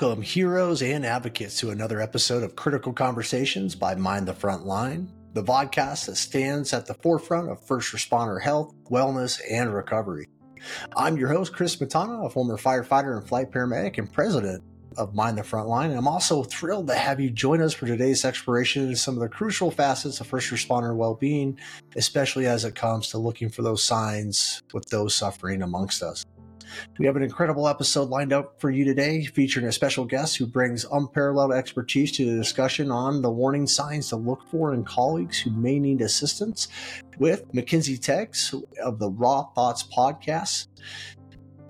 Welcome, heroes and advocates, to another episode of Critical Conversations by Mind the Front Line, the podcast that stands at the forefront of first responder health, wellness, and recovery. I'm your host, Chris Matana, a former firefighter and flight paramedic and president of Mind the Front Line. And I'm also thrilled to have you join us for today's exploration into some of the crucial facets of first responder well being, especially as it comes to looking for those signs with those suffering amongst us. We have an incredible episode lined up for you today, featuring a special guest who brings unparalleled expertise to the discussion on the warning signs to look for in colleagues who may need assistance with Mackenzie Tiegs of the Raw Thoughts podcast.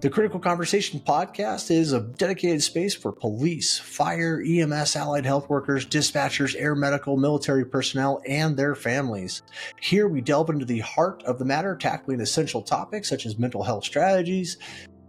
The Critical Conversation podcast is a dedicated space for police, fire, EMS, allied health workers, dispatchers, air medical, military personnel, and their families. Here we delve into the heart of the matter, tackling essential topics such as mental health strategies,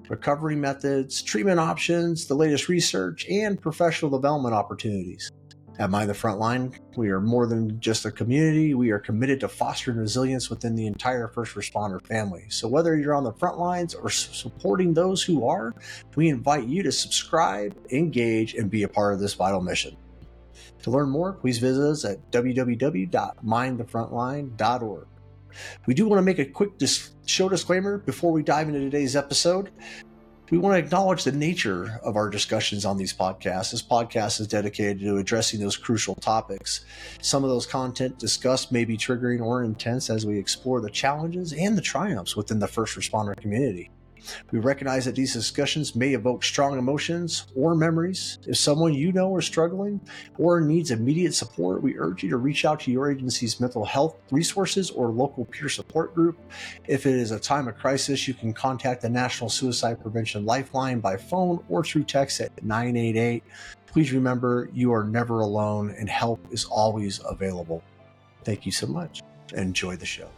recovery methods, treatment options, the latest research, and professional development opportunities. At Mind the Frontline, we are more than just a community. We are committed to fostering resilience within the entire first responder family. So, whether you're on the front lines or supporting those who are, we invite you to subscribe, engage, and be a part of this vital mission. To learn more, please visit us at www.mindthefrontline.org. We do want to make a quick dis- show disclaimer before we dive into today's episode. We want to acknowledge the nature of our discussions on these podcasts. This podcast is dedicated to addressing those crucial topics. Some of those content discussed may be triggering or intense as we explore the challenges and the triumphs within the first responder community. We recognize that these discussions may evoke strong emotions or memories. If someone you know is struggling or needs immediate support, we urge you to reach out to your agency's mental health resources or local peer support group. If it is a time of crisis, you can contact the National Suicide Prevention Lifeline by phone or through text at 988. Please remember you are never alone and help is always available. Thank you so much. Enjoy the show.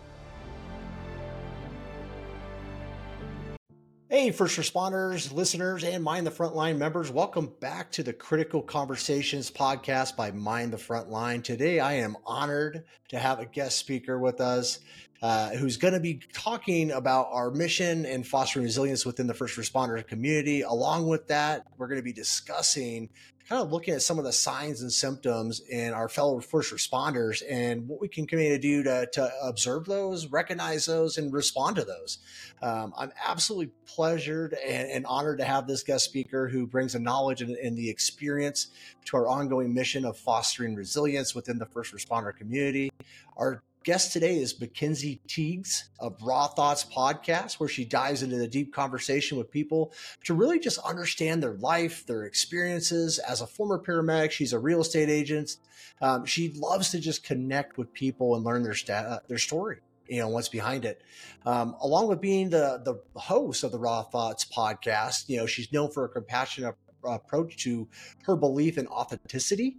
Hey, first responders, listeners, and Mind the Frontline members, welcome back to the Critical Conversations podcast by Mind the Frontline. Today, I am honored to have a guest speaker with us uh, who's going to be talking about our mission and fostering resilience within the first responder community. Along with that, we're going to be discussing kind of looking at some of the signs and symptoms in our fellow first responders and what we can continue to do to, to observe those, recognize those, and respond to those. Um, I'm absolutely pleasured and, and, honored to have this guest speaker who brings the knowledge and, and the experience to our ongoing mission of fostering resilience within the first responder community. Our Guest today is Mackenzie Tiegs of Raw Thoughts podcast, where she dives into the deep conversation with people to really just understand their life, their experiences. As a former paramedic, she's a real estate agent. Um, she loves to just connect with people and learn their sta- their story. You know what's behind it. Um, along with being the the host of the Raw Thoughts podcast, you know she's known for a compassionate approach to her belief in authenticity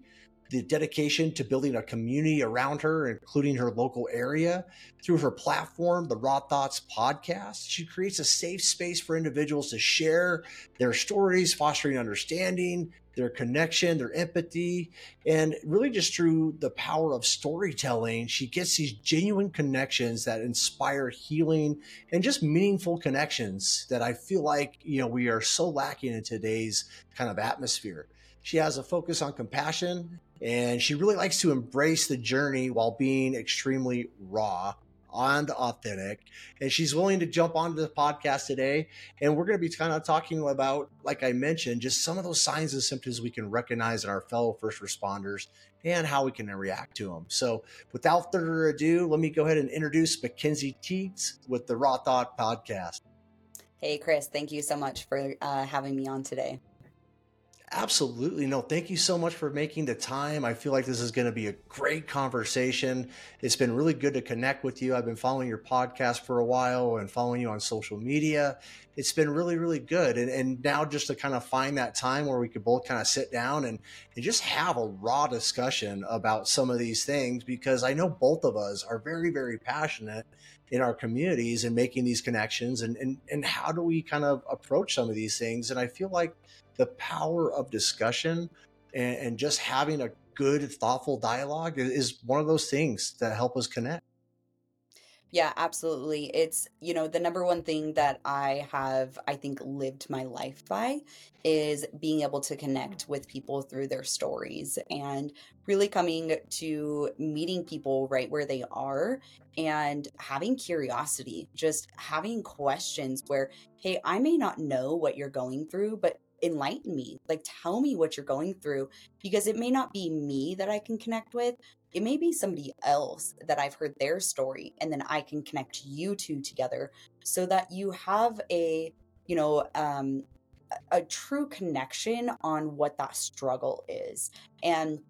the dedication to building a community around her, including her local area. Through her platform, the Raw Thoughts podcast, she creates a safe space for individuals to share their stories, fostering understanding, their connection, their empathy, and really just through the power of storytelling, she gets these genuine connections that inspire healing and just meaningful connections that I feel like, you know, we are so lacking in today's kind of atmosphere. She has a focus on compassion and she really likes to embrace the journey while being extremely raw and authentic. And she's willing to jump onto the podcast today. And we're going to be kind of talking about, like I mentioned, just some of those signs and symptoms we can recognize in our fellow first responders and how we can react to them. So, without further ado, let me go ahead and introduce Mackenzie Tiegs with the Raw Thought podcast. Hey, Chris, thank you so much for uh, having me on today. Absolutely. No, thank you so much for making the time. I feel like this is going to be a great conversation. It's been really good to connect with you. I've been following your podcast for a while and following you on social media. It's been really, really good. And, and now just to kind of find that time where we could both kind of sit down and, and just have a raw discussion about some of these things because I know both of us are very, very passionate in our communities and making these connections and, and, and how do we kind of approach some of these things. And I feel like the power of discussion and, and just having a good, thoughtful dialogue is one of those things that help us connect. Yeah, absolutely. It's, you know, the number one thing that I have, I think, lived my life by is being able to connect with people through their stories and really coming to meeting people right where they are and having curiosity, just having questions where, hey, I may not know what you're going through, but enlighten me. Like, tell me what you're going through because it may not be me that I can connect with, it may be somebody else that I've heard their story and then I can connect you two together so that you have a, you know, um, a true connection on what that struggle is. And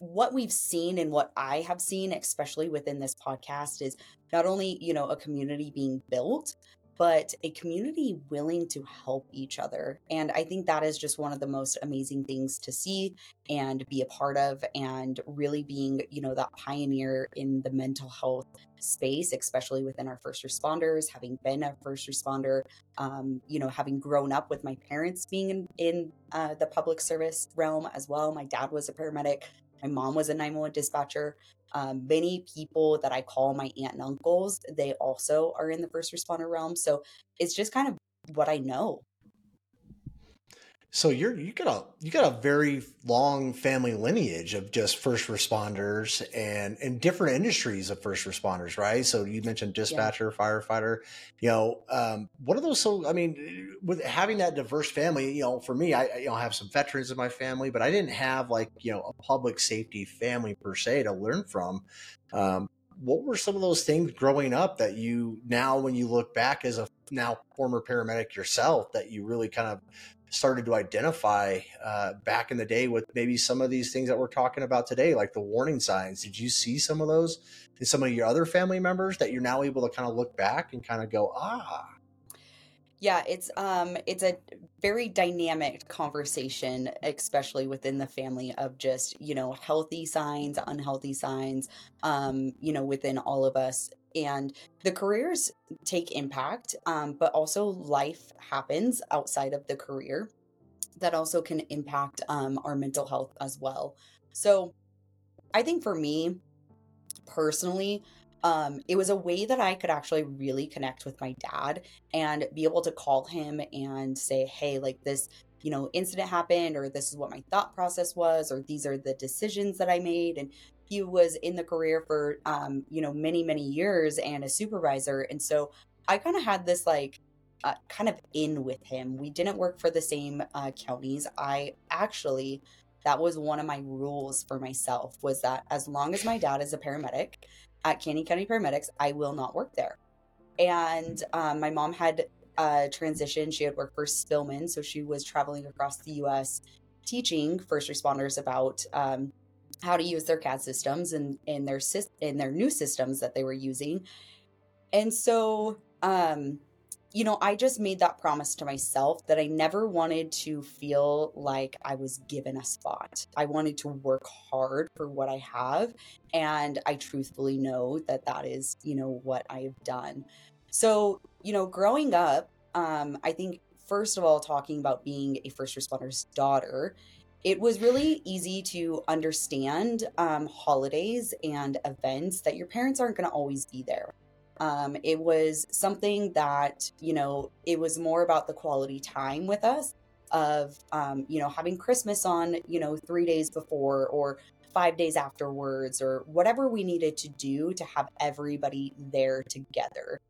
what we've seen and what I have seen, especially within this podcast, is not only, you know, a community being built, but a community willing to help each other. And I think that is just one of the most amazing things to see and be a part of, and really being, you know, that pioneer in the mental health space, especially within our first responders, having been a first responder, um, you know, having grown up with my parents being in, in uh, the public service realm as well. My dad was a paramedic. My mom was a 911 dispatcher. Um, many people that I call my aunt and uncles, they also are in the first responder realm. So it's just kind of what I know. So you're you got a you got a very long family lineage of just first responders and and different industries of first responders, right? So you mentioned dispatcher, yeah. firefighter. You know, um, what are those? So I mean, with having that diverse family, you know, for me, I you know have some veterans in my family, but I didn't have like you know a public safety family per se to learn from. Um, what were some of those things growing up that you now, when you look back as a now former paramedic yourself, that you really kind of started to identify uh, back in the day with maybe some of these things that we're talking about today, like the warning signs. Did you see some of those in some of your other family members that you're now able to kind of look back and kind of go, ah? Yeah, it's um it's a very dynamic conversation, especially within the family of just, you know, healthy signs, unhealthy signs, um, you know, within all of us and the careers take impact um, but also life happens outside of the career that also can impact um, our mental health as well. So i think for me personally um, it was a way that i could actually really connect with my dad and be able to call him and say hey like this you know incident happened or this is what my thought process was or these are the decisions that i made and he was in the career for um, you know many many years and a supervisor and so i kind of had this like uh, kind of in with him. We didn't work for the same uh, counties. I actually that was one of my rules for myself was that as long as my dad is a paramedic at canyon county paramedics i will not work there. And um, my mom had uh, transitioned she had worked for spillman so she was traveling across the us teaching first responders about um, how to use their CAD systems and in their in their new systems that they were using. And so um you know, I just made that promise to myself that I never wanted to feel like I was given a spot. I wanted to work hard for what I have. And I truthfully know that that is, you know, what I have done. So, you know, growing up, um, I think, first of all, talking about being a first responder's daughter, it was really easy to understand um, holidays and events that your parents aren't going to always be there. Um, it was something that, you know, it was more about the quality time with us of, um, you know, having Christmas on, you know, three days before or five days afterwards or whatever we needed to do to have everybody there together.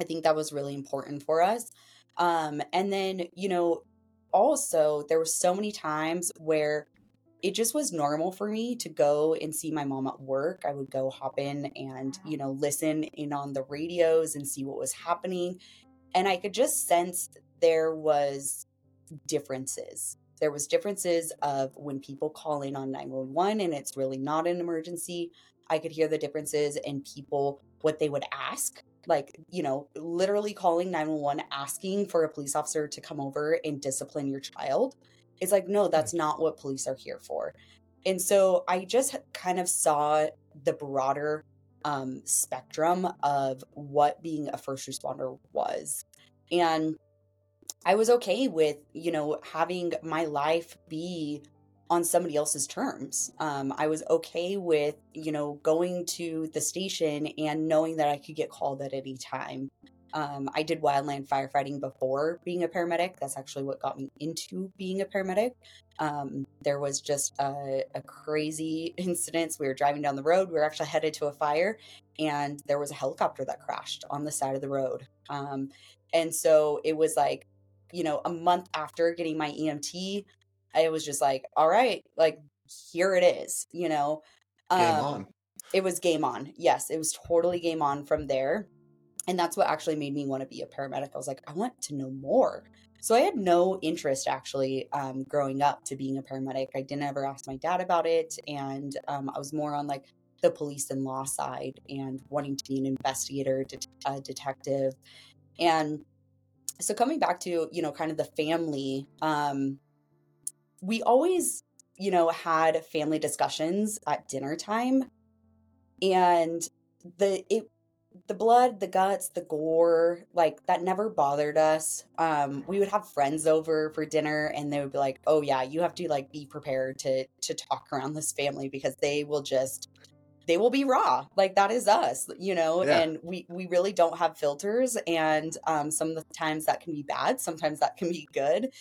I think that was really important for us. Um, and then, you know, also there were so many times where it just was normal for me to go and see my mom at work. I would go hop in and, you know, listen in on the radios and see what was happening. And I could just sense there was differences. There was differences of when people call in on 911 and it's really not an emergency. I could hear the differences in people what they would ask like you know literally calling 911 asking for a police officer to come over and discipline your child it's like no that's not what police are here for. And so i just kind of saw the broader um, spectrum of what being a first responder was. And i was okay with you know having my life be on somebody else's terms. Um, I was okay with, you know, going to the station and knowing that I could get called at any time. Um, I did wildland firefighting before being a paramedic. That's actually what got me into being a paramedic. Um, there was just a, a, crazy incident. We were driving down the road. We were actually headed to a fire, and there was a helicopter that crashed on the side of the road. Um, and so it was like, you know, a month after getting my EMT, I was just like, all right, like here it is, you know. Game um, on. It was game on. Yes, it was totally game on from there and that's what actually made me want to be a paramedic. I was like, I want to know more. So I had no interest actually um, growing up to being a paramedic. I didn't ever ask my dad about it, and um, I was more on like the police and law side and wanting to be an investigator, det- a detective, and so coming back to you know kind of the family, um, we always you know had family discussions at dinner time, and the it the blood, the guts, the gore, like that never bothered us. Um, we would have friends over for dinner and they would be like, "Oh yeah, you have to like be prepared to to talk around this family because they will just they will be raw. Like that is us, you know, yeah. and we we really don't have filters and um some of the times that can be bad, sometimes that can be good.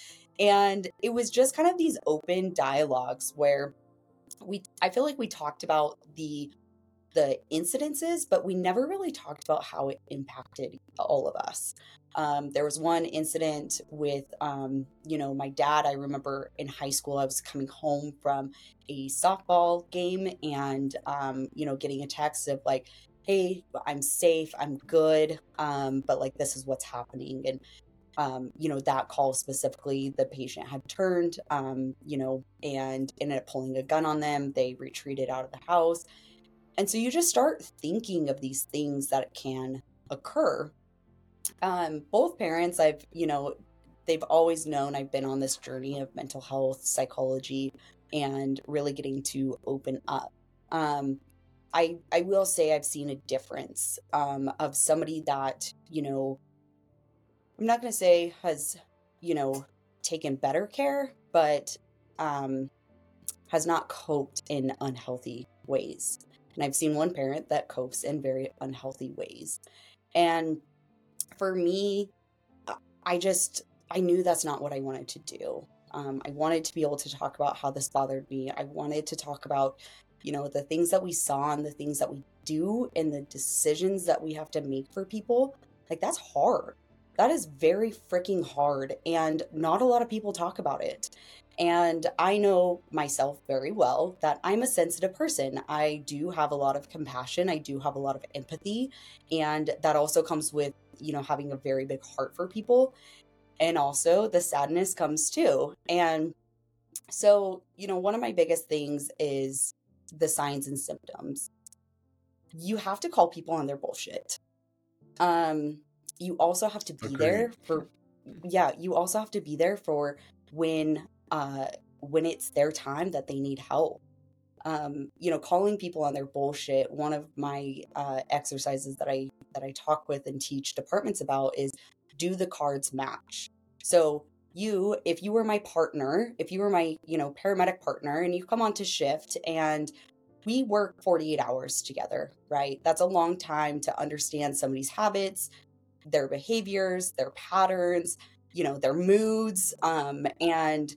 And it was just kind of these open dialogues where we I feel like we talked about the the incidences, but we never really talked about how it impacted all of us. Um, there was one incident with, um, you know, my dad. I remember in high school, I was coming home from a softball game and, um, you know, getting a text of like, hey, I'm safe, I'm good, um, but like, this is what's happening. And, um, you know, that call specifically, the patient had turned, um, you know, and ended up pulling a gun on them. They retreated out of the house and so you just start thinking of these things that can occur. Um, both parents, I've, you know, they've always known I've been on this journey of mental health, psychology, and really getting to open up. Um, I I will say I've seen a difference um, of somebody that you know. I'm not going to say has you know taken better care, but um, has not coped in unhealthy ways. And I've seen one parent that copes in very unhealthy ways. And for me, uh, I just, I knew that's not what I wanted to do. Um, I wanted to be able to talk about how this bothered me. I wanted to talk about, you know, the things that we saw and the things that we do and the decisions that we have to make for people. Like, that's hard. That is very freaking hard. And not a lot of people talk about it. And I know myself very well that I'm a sensitive person. I do have a lot of compassion. I do have a lot of empathy. And that also comes with, you know, having a very big heart for people. And also the sadness comes too. And so, you know, one of my biggest things is the signs and symptoms. You have to call people on their bullshit. Um, you also have to be Agreed. there for, yeah, you also have to be there for when uh, when it's their time that they need help. Um, you know, calling people on their bullshit. One of my uh, exercises that I that I talk with and teach departments about is do the cards match. So you, if you were my partner, if you were my you know paramedic partner, and you come on to shift and we work 48 hours together, right? That's a long time to understand somebody's habits, their behaviors, their patterns, you know, their moods, um, and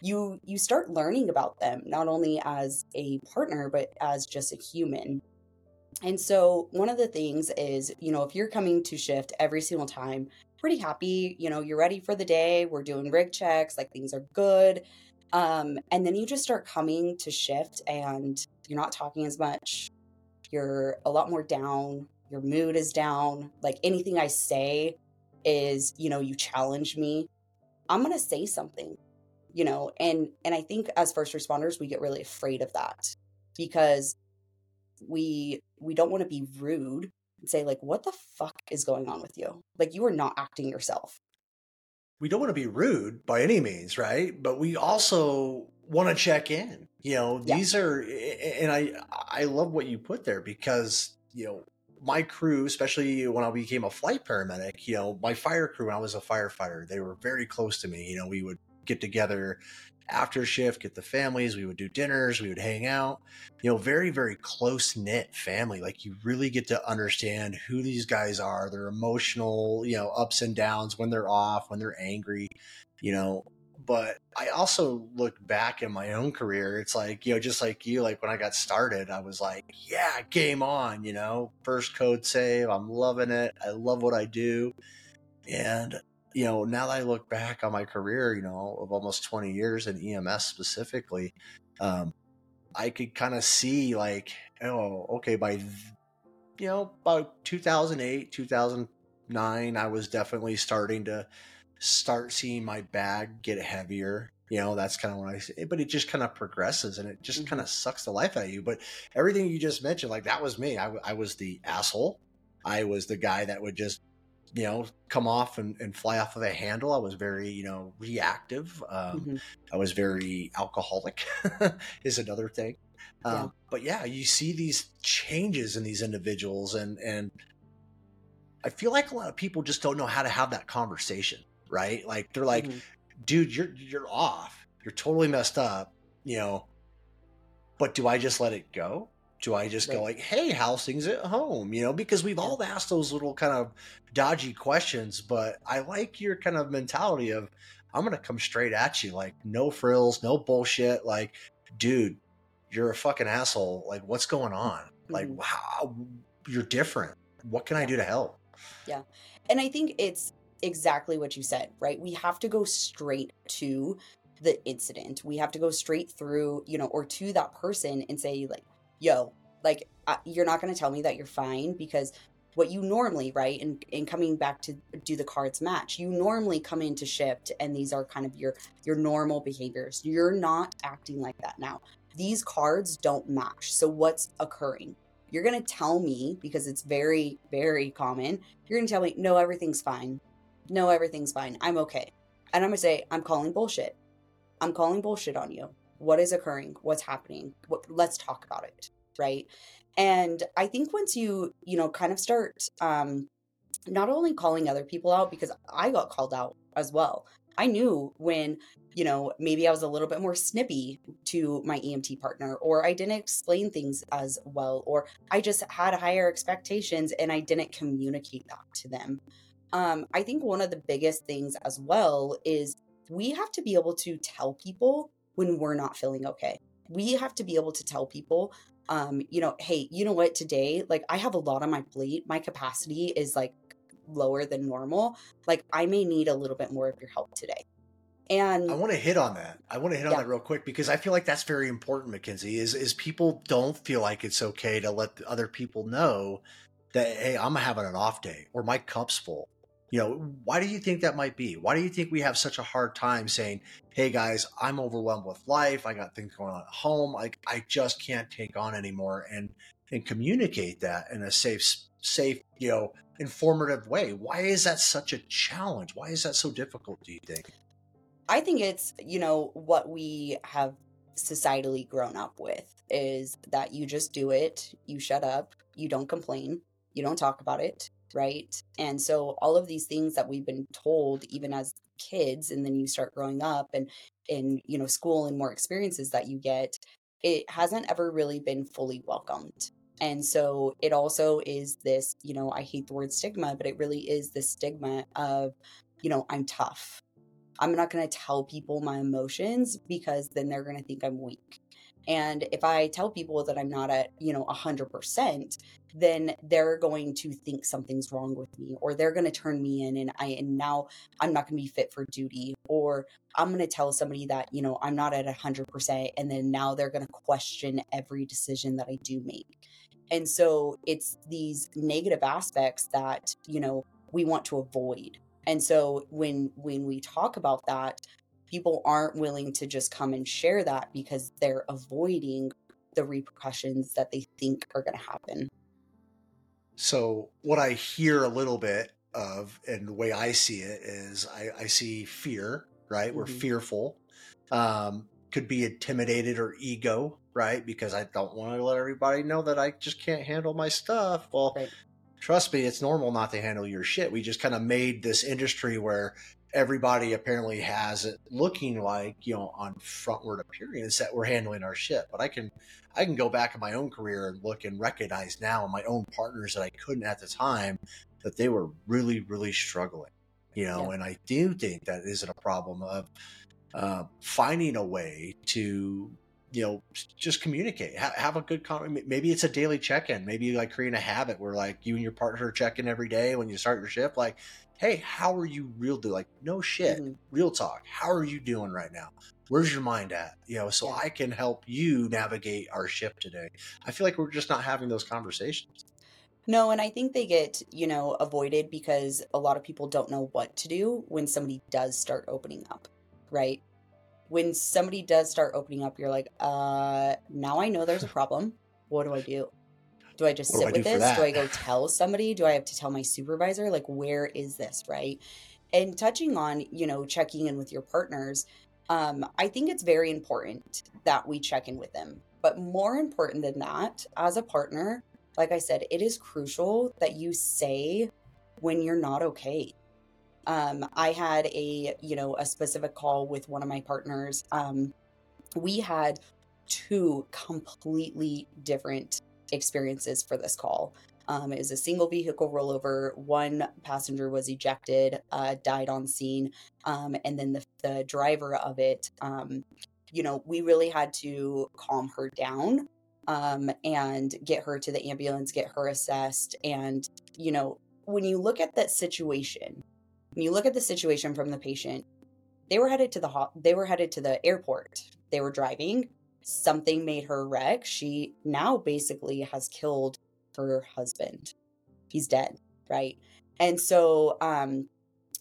you you start learning about them not only as a partner but as just a human. And so one of the things is you know if you're coming to shift every single time pretty happy you know you're ready for the day we're doing rig checks like things are good um and then you just start coming to shift and you're not talking as much you're a lot more down your mood is down like anything i say is you know you challenge me i'm going to say something you know and and i think as first responders we get really afraid of that because we we don't want to be rude and say like what the fuck is going on with you? Like you are not acting yourself. We don't want to be rude by any means right? But we also want to check in you know? Yeah. these are and i i love what you put there because you know my crew, especially when I became a flight paramedic, you know, my fire crew when I was a firefighter, they were very close to me. You know, we would get together after shift, get the families, we would do dinners, we would hang out. You know, very, very close knit family. Like you really get to understand who these guys are, their emotional, you know, ups and downs when they're off, when they're angry, you know. But I also look back in my own career. It's like, you know, just like you, like when I got started, I was like, yeah, game on, you know, first code save. I'm loving it. I love what I do. And you know, now that I look back on my career, you know, of almost 20 years in EMS specifically, um, I could kind of see like, oh, okay, by, you know, about 2008, 2009, I was definitely starting to start seeing my bag get heavier. You know, that's kind of when I say, but it just kind of progresses and it just mm-hmm. kind of sucks the life out of you. But everything you just mentioned, like that was me. I, I was the asshole. I was the guy that would just you know come off and, and fly off of a handle i was very you know reactive um, mm-hmm. i was very alcoholic is another thing um, yeah. but yeah you see these changes in these individuals and and i feel like a lot of people just don't know how to have that conversation right like they're like mm-hmm. dude you're you're off you're totally messed up you know but do i just let it go do I just right. go like, "Hey, how's things at home?" You know, because we've all asked those little kind of dodgy questions, but I like your kind of mentality of I'm going to come straight at you like no frills, no bullshit, like dude, you're a fucking asshole. Like what's going on? Mm-hmm. Like wow, you're different. What can I do to help? Yeah. And I think it's exactly what you said, right? We have to go straight to the incident. We have to go straight through, you know, or to that person and say like yo, like uh, you're not going to tell me that you're fine because what you normally right? And and coming back to do the cards match you normally come into shift and these are kind of your your normal behaviors. You're not acting like that. Now these cards don't match. So what's occurring? You're going to tell me because it's very very common you're going to tell me no everything's fine no everything's fine. I'm okay. And i'm going to say i'm calling bullshit. I'm calling bullshit on you. What is occurring? What's happening? What, let's talk about it right? And i think once you you know kind of start um not only calling other people out because i got called out as well. I knew when you know maybe i was a little bit more snippy to my emt partner or i didn't explain things as well or i just had higher expectations and i didn't communicate that to them um, i think one of the biggest things as well is we have to be able to tell people when we're not feeling okay. We have to be able to tell people, um, you know, hey, you know what, today, like I have a lot on my plate. My capacity is like lower than normal. Like I may need a little bit more of your help today. And I want to hit on that. I want to hit on that real quick because I feel like that's very important, Mackenzie. Is is people don't feel like it's okay to let other people know that hey, I'm having an off day or my cup's full you know, why do you think that might be? Why do you think we have such a hard time saying, "Hey guys, I'm overwhelmed with life. I got things going on at home. Like I just can't take on anymore." And and communicate that in a safe, safe, you know, informative way. Why is that such a challenge? Why is that so difficult? Do you think? I think it's you know what we have societally grown up with is that you just do it, you shut up, you don't complain, you don't talk about it, right? And so all of these things that we've been told even as kids and then you start growing up and in you know school and more experiences that you get, it hasn't ever really been fully welcomed. And so it also is this, you know, I hate the word stigma, but it really is this stigma of, you know, I'm tough. I'm not going to tell people my emotions because then they're going to think I'm weak. And if I tell people that I'm not at, you know, 100%, then they're going to think something's wrong with me or they're going to turn me in and I and now I'm not going to be fit for duty or I'm going to tell somebody that, you know, I'm not at 100% and then now they're going to question every decision that I do make. And so it's these negative aspects that, you know, we want to avoid. And so when when we talk about that, people aren't willing to just come and share that because they're avoiding the repercussions that they think are going to happen. So, what I hear a little bit of, and the way I see it is, I, I see fear, right? Mm-hmm. We're fearful. Um, could be intimidated or ego, right? Because I don't want to let everybody know that I just can't handle my stuff. Well, right. trust me, it's normal not to handle your shit. We just kind of made this industry where everybody apparently has it looking like you know on frontward appearance that we're handling our shit but i can i can go back in my own career and look and recognize now my own partners that i couldn't at the time that they were really really struggling you know yeah. and i do think that isn't a problem of uh, finding a way to you know just communicate have, have a good con- maybe it's a daily check-in maybe like creating a habit where like you and your partner check in every day when you start your shift like hey how are you real do like no shit mm-hmm. real talk how are you doing right now where's your mind at you know so yeah. i can help you navigate our ship today i feel like we're just not having those conversations no, and I think they get, you know, avoided because a lot of people don't know what to do when somebody does start opening up, right? when somebody does start opening up, you're like, uh, now I know there's a problem. What do I do? Do I just what sit with this? Do I go tell somebody? Do I have to tell my supervisor? Like, where is this? Right. And touching on, you know, checking in with your partners, um, I think it's very important that we check in with them. But more important than that, as a partner, like I said, it is crucial that you say when you're not okay um, I had a you know a specific call with one of my partners. Um, we had two completely different experiences for this call. Um, it was a single vehicle rollover. One passenger was ejected, uh, died on scene, um, and then the, the driver of it. Um, you know, we really had to calm her down um, and get her to the ambulance, get her assessed, and you know, when you look at that situation, when you look at the situation from the patient, they were headed to the ho- they were headed to the airport. They were driving. Something made her wreck. She now basically has killed her husband. He's dead, right? And so um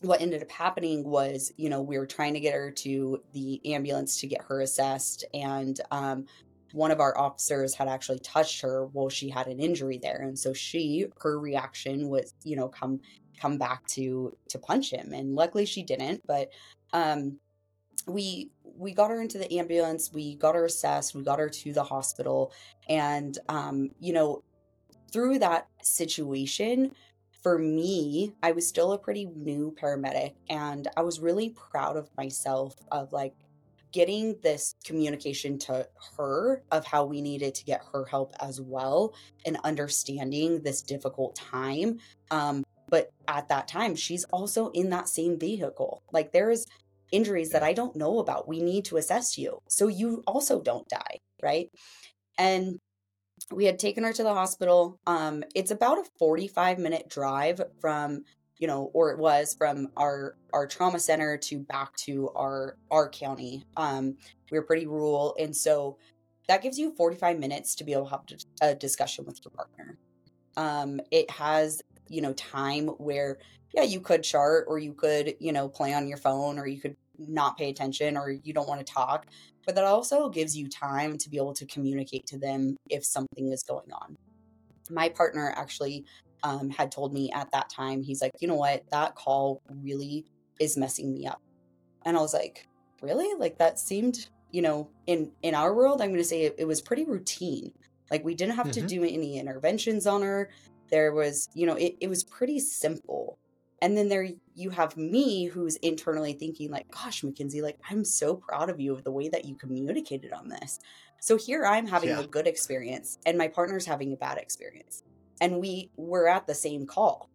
what ended up happening was, you know, we were trying to get her to the ambulance to get her assessed and um one of our officers had actually touched her while she had an injury there and so she her reaction was you know come come back to to punch him and luckily she didn't but um we we got her into the ambulance we got her assessed we got her to the hospital and um you know through that situation for me i was still a pretty new paramedic and i was really proud of myself of like getting this communication to her of how we needed to get her help as well and understanding this difficult time um, but at that time, she's also in that same vehicle. Like there's injuries that I don't know about. We need to assess you. So you also don't die, right? And we had taken her to the hospital. Um, it's about a 45 minute drive from, you know, or it was from our our trauma center to back to our our county. Um, we were pretty rural, and so that gives you 45 minutes to be able to have a discussion with your partner. Um, it has you know time where yeah you could chart or you could you know play on your phone or you could not pay attention or you don't want to talk but that also gives you time to be able to communicate to them if something is going on. My partner actually um, had told me at that time he's like you know what? That call really is messing me up. And i was like really? Like that seemed you know in in our world i'm going to say it, it, was pretty routine. Like we didn't have mm-hmm. to do any interventions on her. There was you know it, it was pretty simple and then there you have me who's internally thinking like gosh mackenzie like i'm so proud of you of the way that you communicated on this. So here i'm having yeah. a good experience and my partner's having a bad experience and we were at the same call.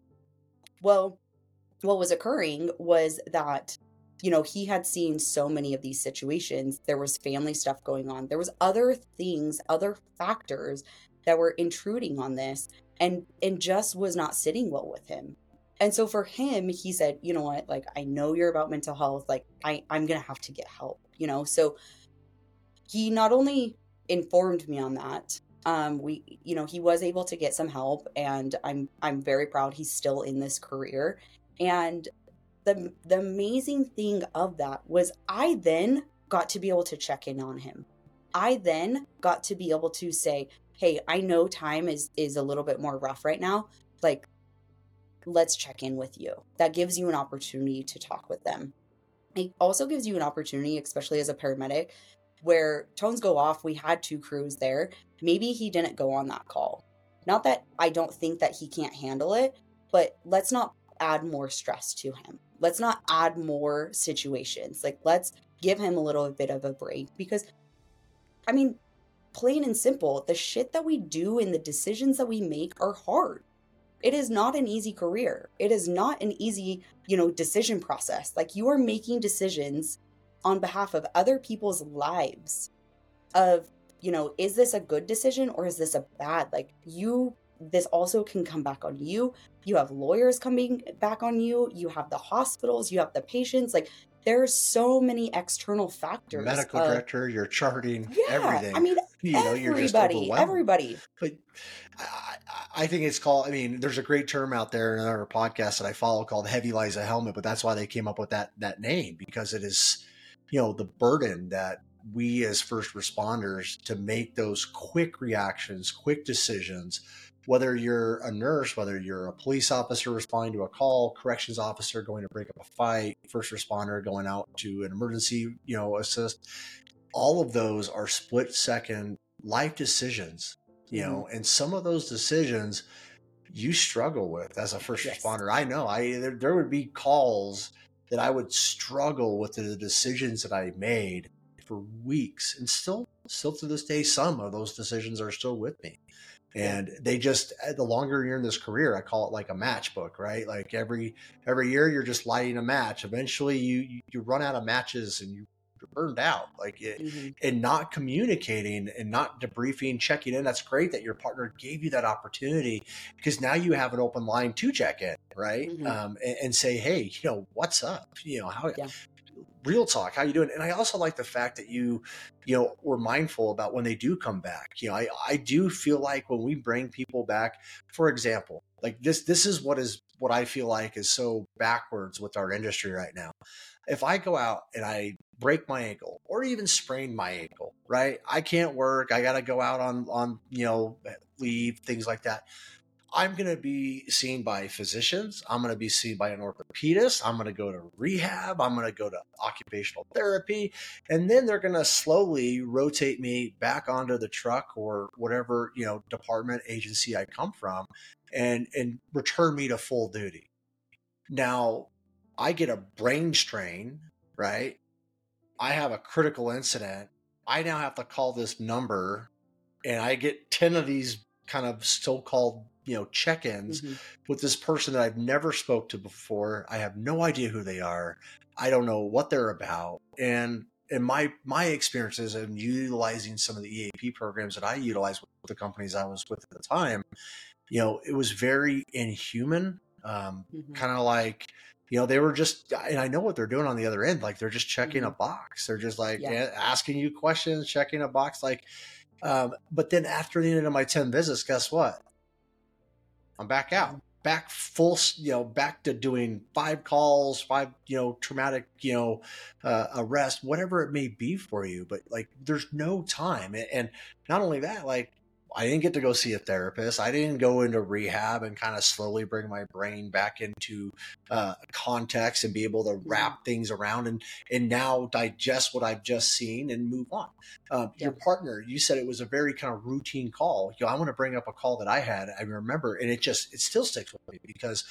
Well what was occurring was that you know he had seen so many of these situations. There was family stuff going on. There was other things other factors that were intruding on this and and just was not sitting well with him and so for him he said you know what? Like i know you're about mental health. Like i i'm gonna have to get help you know? So he not only informed me on that um we you know he was able to get some help and i'm i'm very proud he's still in this career. And the the amazing thing of that was i then got to be able to check in on him. I then got to be able to say hey i know time is is a little bit more rough right now. Like let's check in with you. That gives you an opportunity to talk with them. It also gives you an opportunity especially as a paramedic where tones go off. We had two crews there. Maybe he didn't go on that call. Not that i don't think that he can't handle it but let's not add more stress to him. Let's not add more situations. Like, let's give him a little bit of a break because, I mean, plain and simple, the shit that we do and the decisions that we make are hard. It is not an easy career. It is not an easy, you know, decision process. Like you are making decisions on behalf of other people's lives of, you know, is this a good decision or is this a bad? Like you this also can come back on you. You have lawyers coming back on you. You have the hospitals, you have the patients. Like there's so many external factors. Medical of, director, you're charting yeah, everything. I mean, you know, you're just everybody, everybody. But I, I think it's called. I mean, there's a great term out there in another podcast that I follow called "heavy lies a helmet," but that's why they came up with that that name because it is, you know, the burden that we as first responders to make those quick reactions, quick decisions. Whether you're a nurse, whether you're a police officer responding to a call, corrections officer going to break up a fight, first responder going out to an emergency, you know, assist, all of those are split second life decisions you Mm-hmm. know and some of those decisions you struggle with as a first Yes. responder. I know i there, there would be calls that i would struggle with the decisions that i made for weeks and still still to this day some of those decisions are still with me. And they just uh, the longer you're in this career i call it like a matchbook right? Like every every year you're just lighting a match. Eventually you you, run out of matches and you, burned out like it, Mhm. and not communicating and not debriefing, checking in. That's great that your partner gave you that opportunity because now you have an open line to check in, right? Mhm. Um, and, and say, hey, you know, what's up? You know, how Yeah. real talk, how you doing? And I also like the fact that you, you know, were mindful about when they do come back. You know, I, I do feel like when we bring people back, for example, like this, this is what is what I feel like is so backwards with our industry right now. If I go out and I break my ankle or even sprain my ankle, right? I can't work. I got to go out on on, you know, leave, things like that. I'm going to be seen by physicians. I'm going to be seen by an orthopedist. I'm going to go to rehab. I'm going to go to occupational therapy. And then they're going to slowly rotate me back onto the truck or whatever, you know, department agency I come from and and return me to full duty. Now, I get a brain strain, right? I have a critical incident. I now have to call this number and I get 10 of these kind of so-called, you know, check-ins Mhm. with this person that I've never spoke to before. I have no idea who they are. I don't know what they're about. And in my my experiences in utilizing some of the EAP programs that I utilized with the companies I was with at the time, you know, it was very inhuman. Um, Mhm. kind of like you know they were just and i know what they're doing on the other end like they're just checking a box. They're just like Yeah. asking you questions checking a box like um but then after the end of my 10 visits guess what? I'm back out. Back full you know back to doing five calls five you know traumatic you know uh, arrest whatever it may be for you but like there's no time. And not only that like I didn't get to go see a therapist. I didn't go into rehab and kind of slowly bring my brain back into uh, context and be able to wrap things around and and now digest what I've just seen and move on. Um, Your partner, you said it was a very kind of routine call. You know, I want to bring up a call that I had. I remember, and it just it still sticks with me because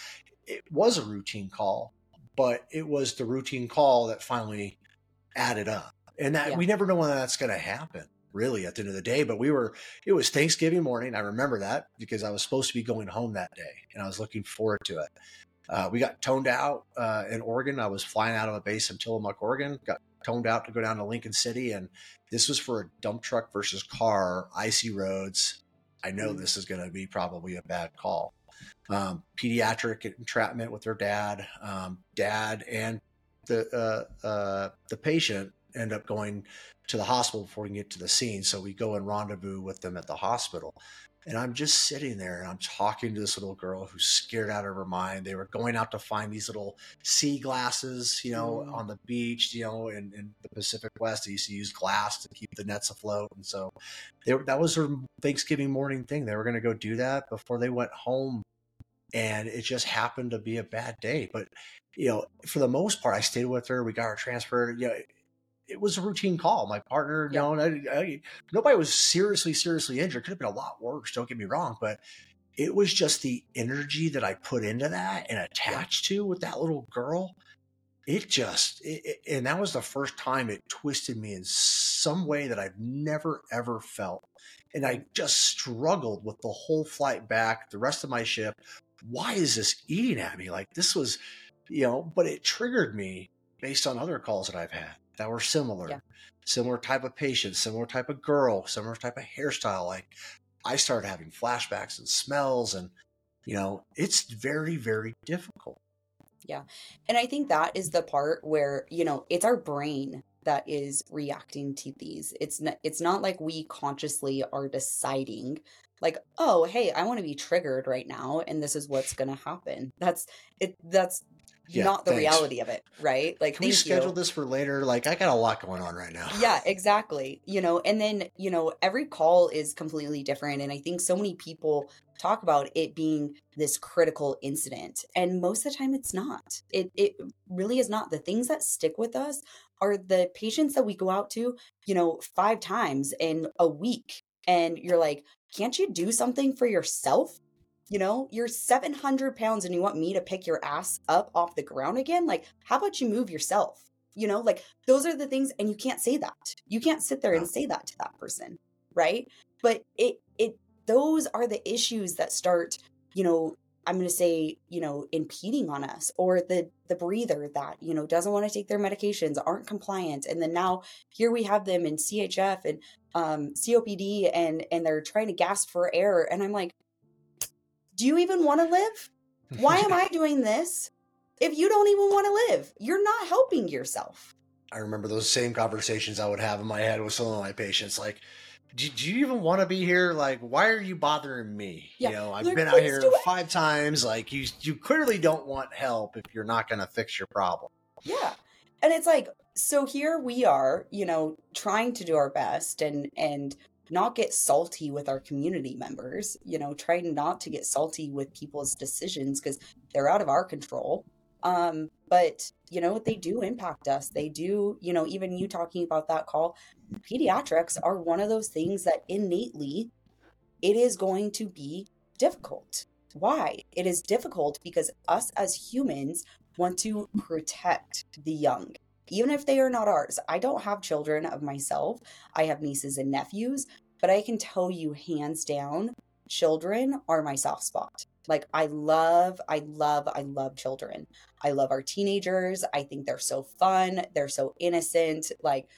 it was a routine call, but it was the routine call that finally added up, and that Yeah. we never know when that's going to happen really at the end of the day but we were it was thanksgiving morning i remember that because i was supposed to be going home that day and i was looking forward to it. Uh, we got toned out uh, in oregon i was flying out of a base in tillamook oregon got toned out to go down to lincoln city and this was for a dump truck versus car icy roads. I know Mm. this is going to be probably a bad call. Um, pediatric entrapment with their dad um, dad and the uh, uh, the patient end up going to the hospital before we can get to the scene. So we go and rendezvous with them at the hospital. And I'm just sitting there and I'm talking to this little girl who's scared out of her mind. They were going out to find these little sea glasses, you know, Mm. on the beach, you know, in, in the Pacific West. They used to use glass to keep the nets afloat. And so they, that was her Thanksgiving morning thing. They were going to go do that before they went home. And it just happened to be a bad day. But, you know, for the most part, I stayed with her. We got her transferred. You know, it was a routine call. My partner, Yeah. no, I, I, nobody was seriously, seriously injured. Could have been a lot worse. Don't get me wrong, but it was just the energy that I put into that and attached to with that little girl it just it, it- and that was the first time it twisted me in some way that I've never ever felt. And I just struggled with the whole flight back, the rest of my ship. Why is this eating at me? Like this was, you know, but it triggered me based on other calls that I've had that were similar. Yeah. Similar type of patient, similar type of girl, similar type of hairstyle. Like I started having flashbacks and smells and you know, it's very, very difficult. Yeah. And I think that is the part where, you know, it's our brain that is reacting to these. It's not it's not like we consciously are deciding like, "Oh, hey, I want to be triggered right now and this is what's going to happen." That's it that's Yeah, not the thanks. reality of it, right? Like Can we schedule you. this for later? Like I got a lot going on right now. Yeah, exactly. You know, and then, you know, every call is completely different. And I think so many people talk about it being this critical incident. And most of the time it's not. It it really is not. The things that stick with us are the patients that we go out to, you know, five times in a week. And you're like, can't you do something for yourself? You know, you're 700 pounds and you want me to pick your ass up off the ground again? Like, how about you move yourself? You know, like those are the things and you can't say that you can't sit there and say that to that person right but it it those are the issues that start you know i'm going to say you know impeding on us or the the breather that you know doesn't want to take their medications aren't compliant and then now here we have them in chf and um copd and and they're trying to gasp for air and i'm like do you even want to live why am i doing this if you don't even want to live you're not helping yourself I remember those same conversations I would have in my head with some of my patients. Like, do, do you even want to be here? Like, why are you bothering me? Yeah, You know, I've like, been out here five times. Like, you you clearly don't want help if you're not going to fix your problem. Yeah. And it's like so here we are, you know, trying to do our best and and not get salty with our community members, you know, try not to get salty with people's decisions cuz they're out of our control. Um but you know, they do impact us. They do, you know, even you talking about that call, pediatrics are one of those things that innately it is going to be difficult. Why? It is difficult because us as humans want to protect the young, even if they are not ours. I don't have children of myself, I have nieces and nephews, but I can tell you hands down, children are my soft spot. Like, I love, I love, I love children. I love our teenagers. I think they're so fun, they're so innocent. Like,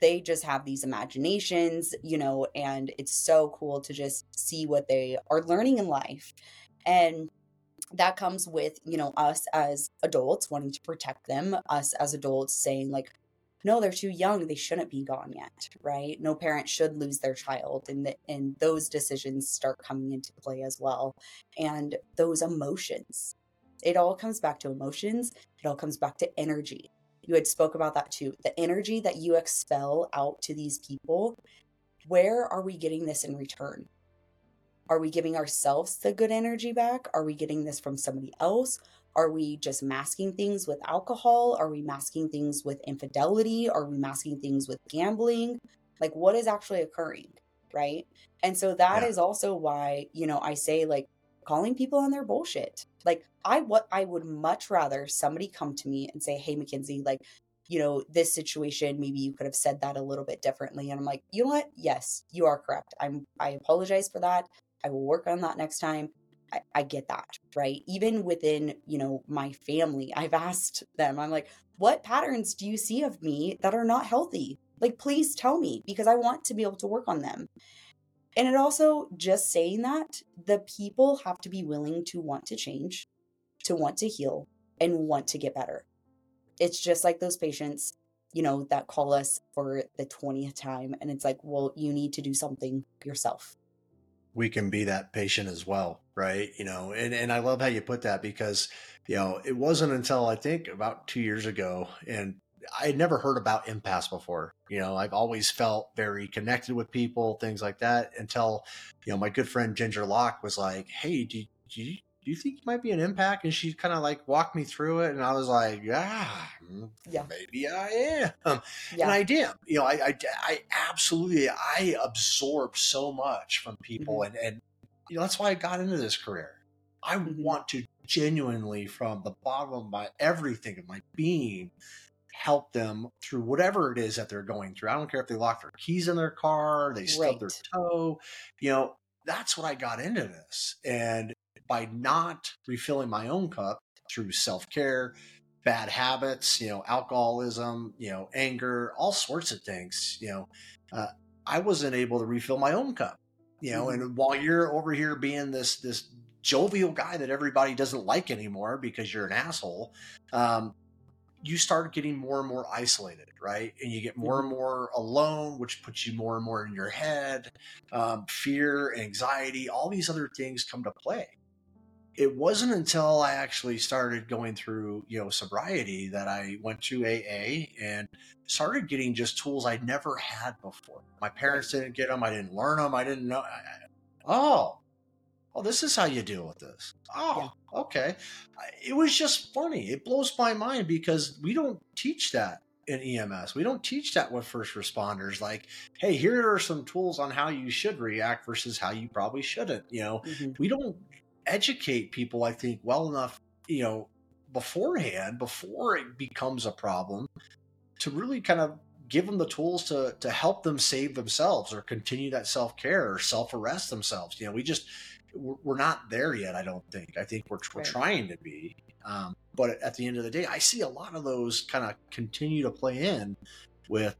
they just have these imaginations, you know, and it's so cool to just see what they are learning in life. And that comes with, you know, us as adults wanting to protect them, us as adults saying, like, no, they're too young. They shouldn't be gone yet, right? No parent should lose their child, and the, and those decisions start coming into play as well, and those emotions. It all comes back to emotions. It all comes back to energy. You had spoke about that too. The energy that you expel out to these people. Where are we getting this in return? Are we giving ourselves the good energy back? Are we getting this from somebody else? Are we just masking things with alcohol? Are we masking things with infidelity? Are we masking things with gambling? Like, what is actually occurring? Right. And so that Yeah. is also why, you know, I say, like, calling people on their bullshit. Like, I what I would much rather somebody come to me and say, Hey, Mackenzie, like, you know, this situation, maybe you could have said that a little bit differently. And I'm like, you know what? Yes, you are correct. I'm I apologize for that. I will work on that next time. I, I get that, right? Even within, you know, my family, I've asked them, I'm like, what patterns do you see of me that are not healthy? Like, please tell me because I want to be able to work on them. And it also, just saying that, the people have to be willing to want to change, to want to heal, and want to get better. It's just like those patients, you know, that call us for the 20th time. And it's like, well, you need to do something yourself. We can be that patient as well, right? You know, and, and I love how you put that because, you know, it wasn't until I think about two years ago and I had never heard about empaths before. You know, I've always felt very connected with people, things like that, until, you know, my good friend Ginger Locke was like, Hey, do, do you do you think you might be an empath? And she kind of like walked me through it, and I was like, yeah, Yeah. maybe I am. Yeah. And I did. You know, I, I, I absolutely, I absorb so much from people, Mm-hmm. and and you know that's why I got into this career. I Mhm. want to genuinely from the bottom of my everything of my being help them through whatever it is that they're going through. I don't care if they lock their keys in their car, they stub Right. their toe, you know, that's what I got into this. And by not refilling my own cup through self-care, bad habits, you know, alcoholism, you know, anger, all sorts of things, you know, uh, I wasn't able to refill my own cup, you know, and while you're over here being this, this jovial guy that everybody doesn't like anymore because you're an asshole, um, you start getting more and more isolated, right? And you get more and more alone, which puts you more and more in your head. Um, fear, anxiety, all these other things come to play. It wasn't until I actually started going through, you know, sobriety that I went to AA and started getting just tools I'd never had before. My parents didn't get them. I didn't learn them. I didn't know. I- Oh, oh, this is how you deal with this. Oh, okay. It was just funny. It blows my mind because we don't teach that in EMS. We don't teach that with first responders. Like, hey, here are some tools on how you should react versus how you probably shouldn't. You know, Mhm. we don't educate people, I think, well enough, you know, beforehand, before it becomes a problem, to really kind of give them the tools to to help them save themselves or continue that self care or self arrest themselves. You know, we just we're not there yet. I don't think. I think we're we're Right. trying to be, um, but at the end of the day, I see a lot of those kind of continue to play in with.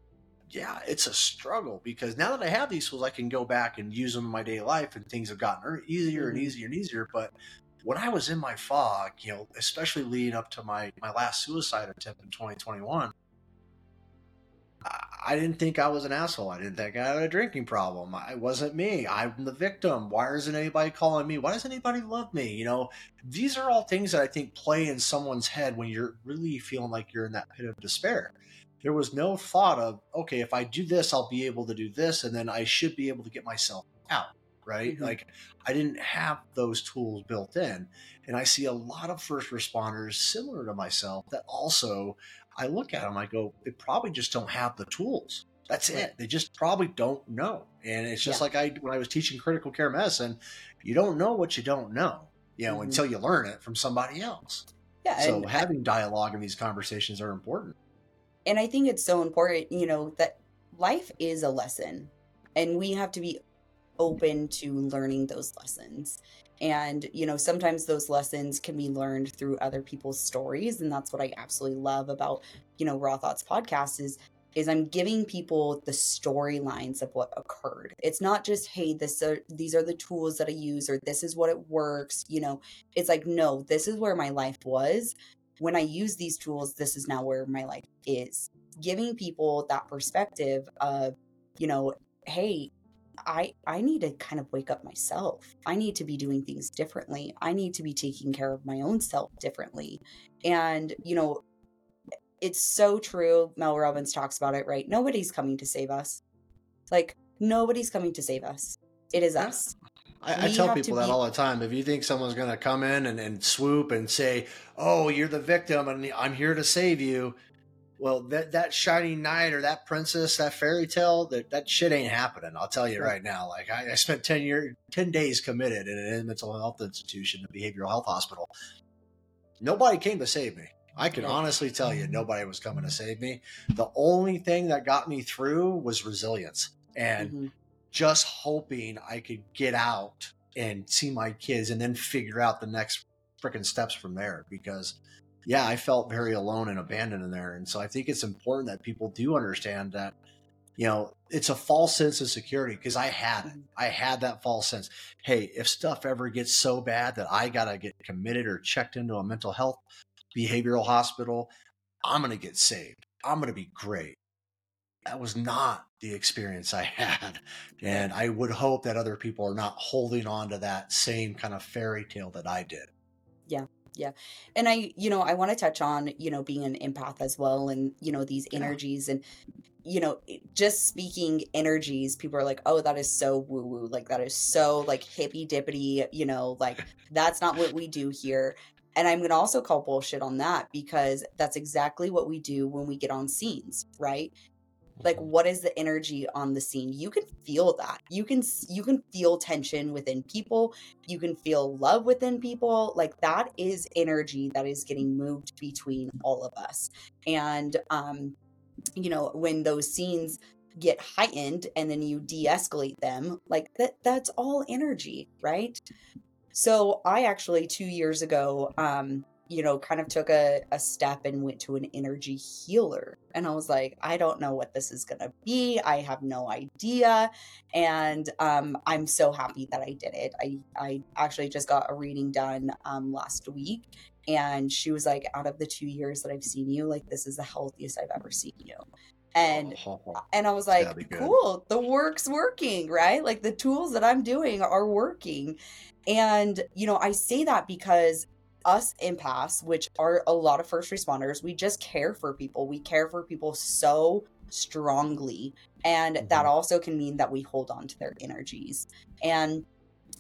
Yeah, it's a struggle because now that I have these tools, I can go back and use them in my daily life, and things have gotten er- easier and Mhm. easier and easier. But when I was in my fog, you know, especially leading up to my my last suicide attempt in 2021, I- I didn't think I was an asshole. I didn't think I had a drinking problem. I it wasn't me. I'm the victim. Why isn't anybody calling me? Why doesn't anybody love me? You know, these are all things that I think play in someone's head when you're really feeling like you're in that pit of despair. There was no thought of, okay, if I do this, I'll be able to do this, and then I should be able to get myself out. Right? Mhm. Like I didn't have those tools built in. And I see a lot of first responders similar to myself that also I look at them, I go, they probably just don't have the tools. That's Right. it. They just probably don't know. And it's just Yeah. like I when I was teaching critical care medicine, you don't know what you don't know, you know, Mhm. until you learn it from somebody else. Yeah, So I- having dialogue in these conversations are important. And I think it's so important, you know, that life is a lesson and we have to be open to learning those lessons. And, you know, sometimes those lessons can be learned through other people's stories. And that's what I absolutely love about, you know, Raw Thoughts podcast is is I'm giving people the storylines of what occurred. It's not just, hey, this are these are the tools that I use or this is what it works, you know. It's like, no, this is where my life was when I use these tools, this is now where my life is. Giving people that perspective of, you know, hey, I I need to kind of wake up myself. I need to be doing things differently. I need to be taking care of my own self differently. And, you know, it's so true. Mel Robbins talks about it, right? Nobody's coming to save us. Like nobody's coming to save us. It is us. I, I tell people that be- all the time. If you think someone's going to come in and, and swoop and say, "Oh, you're the victim and I'm here to save you," well, that that shining knight or that princess, that fairy tale, that that shit ain't happening. I'll tell you Right. now. Like I, I spent ten years, ten days committed in a mental health institution, a behavioral health hospital. Nobody came to save me. I can honestly tell you, nobody was coming to save me. The only thing that got me through was resilience and Mhm. Just hoping I could get out and see my kids and then figure out the next freaking steps from there because yeah, I felt very alone and abandoned in there. And so I think it's important that people do understand that, you know, it's a false sense of security because I had it. I had that false sense. Hey, if stuff ever gets so bad that I got to get committed or checked into a mental health behavioral hospital, I'm going to get saved. I'm going to be great. That was not the experience I had. And I would hope that other people are not holding on to that same kind of fairy tale that I did. Yeah. Yeah. And i you know i want to touch on you know being an empath as well and you know these Yeah. energies and you know just speaking energies people are like oh that is so woo woo like that is so like hippy dippity you know like that's not what we do here and i'm gonna also call bullshit on that because that's exactly what we do when we get on scenes right like what is the energy on the scene? You can feel that. You can you can feel tension within people. You can feel love within people. Like that is energy that is getting moved between all of us. And um you know when those scenes get heightened and then you de-escalate them like that that's all energy right? So i actually 2 years ago um you know, kind of took a, a step and went to an energy healer. And I was like, I don't know what this is going to be. I have no idea. And um, I'm so happy that I did it. I, I actually just got a reading done um, last week. And she was like, out of the two years that I've seen you, like, this is the healthiest I've ever seen you and and I was like, cool, the work's working, right? Like the tools that I'm doing are working. And you know, I say that because us empaths, which are a lot of first responders, we just care for people. We care for people so strongly. And mm-hmm. that also can mean that we hold on to their energies. And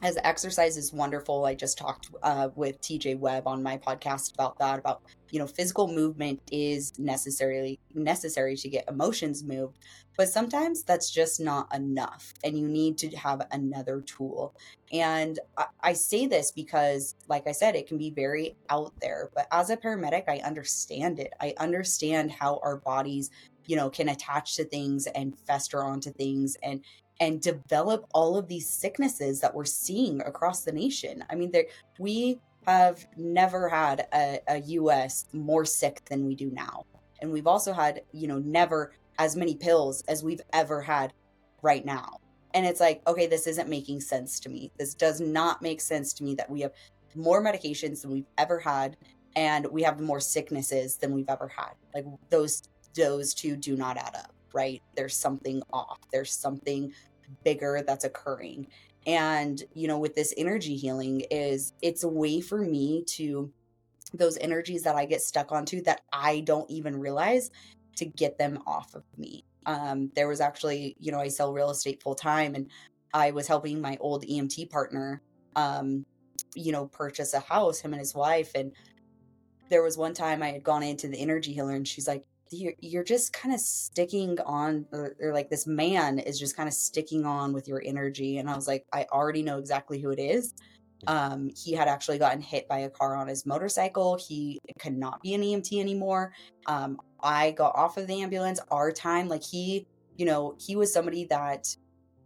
as exercise is wonderful, I just talked uh, with TJ Webb on my podcast about that. About you know, physical movement is necessarily necessary to get emotions moved, but sometimes that's just not enough, and you need to have another tool. And I, I say this because, like I said, it can be very out there. But as a paramedic, I understand it. I understand how our bodies you know can attach to things and fester onto things and and develop all of these sicknesses that we're seeing across the nation. I mean, there, we have never had a, a US more sick than we do now. And we've also had, you know, never as many pills as we've ever had right now. And it's like, okay, this isn't making sense to me. This does not make sense to me that we have more medications than we've ever had and we have more sicknesses than we've ever had. Like those those two do not add up, right? There's something off. There's something bigger that's occurring. And you know with this energy healing is it's a way for me to those energies that i get stuck onto that i don't even realize to get them off of me. Um there was actually you know i sell real estate full time and i was helping my old emt partner um you know purchase a house him and his wife and there was one time i had gone into the energy healer and she's like you're, you're just kind of sticking on or, or, like this man is just kind of sticking on with your energy and i was like i already know exactly who it is. Um, he had actually gotten hit by a car on his motorcycle. He could not be an emt anymore. Um, i got off of the ambulance. Our time like he you know he was somebody that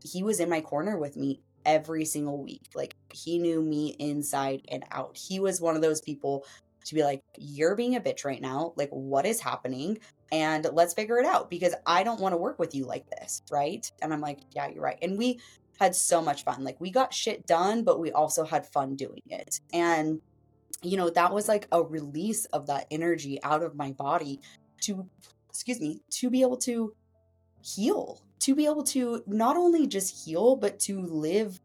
he was in my corner with me every single week. Like he knew me inside and out. He was one of those people to be like, you're being a bitch right now. Like, what is happening? And let's figure it out because I don't want to work with you like this. Right. And I'm like, yeah, you're right. And we had so much fun. Like, we got shit done, but we also had fun doing it. And, you know, that was like a release of that energy out of my body to, excuse me, to be able to heal, to be able to not only just heal, but to live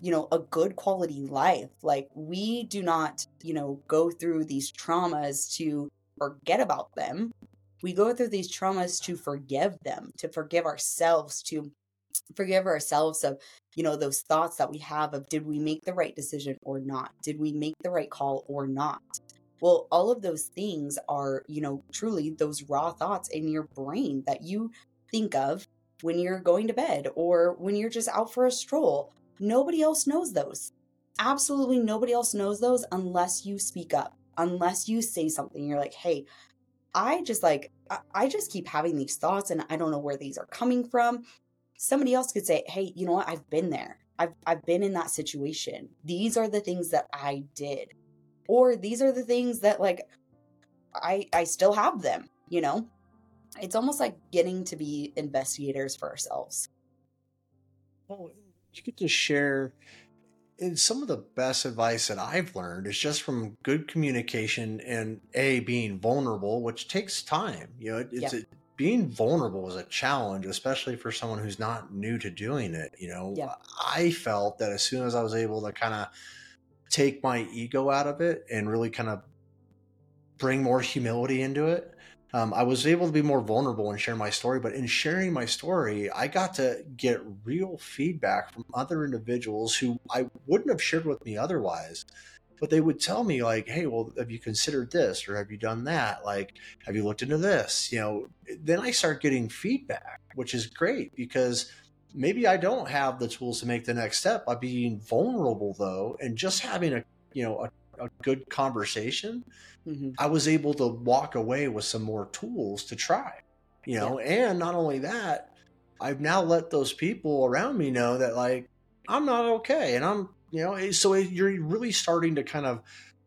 you know a good quality life like we do not you know go through these traumas to forget about them we go through these traumas to forgive them to forgive ourselves to forgive ourselves of you know those thoughts that we have of did we make the right decision or not did we make the right call or not well all of those things are you know truly those raw thoughts in your brain that you think of when you're going to bed or when you're just out for a stroll Nobody else knows those. Absolutely nobody else knows those unless you speak up, unless you say something. You're like, hey, I just like, I just keep having these thoughts and I don't know where these are coming from. Somebody else could say, hey, you know what? I've been there. I've, I've been in that situation. These are the things that I did. Or these are the things that like I I still have them, you know? It's almost like getting to be investigators for ourselves. Oh, you get to share and some of the best advice that I've learned is just from good communication and a being vulnerable, which takes time. You know, it's yeah. a, being vulnerable is a challenge, especially for someone who's not new to doing it. You know. I felt that as soon as I was able to kind of take my ego out of it and really kind of bring more humility into it, um, I was able to be more vulnerable and share my story. But in sharing my story, I got to get real feedback from other individuals who I wouldn't have shared with me otherwise. but they would tell me like hey well have you considered this or have you done that like have you looked into this you know then i start getting feedback which is great because maybe i don't have the tools to make the next step by being vulnerable though and just having a you know a, a good conversation mm-hmm. i was able to walk away with some more tools to try you know yeah. and not only that i've now let those people around me know that like i'm not okay and i'm you know so you're really starting to kind of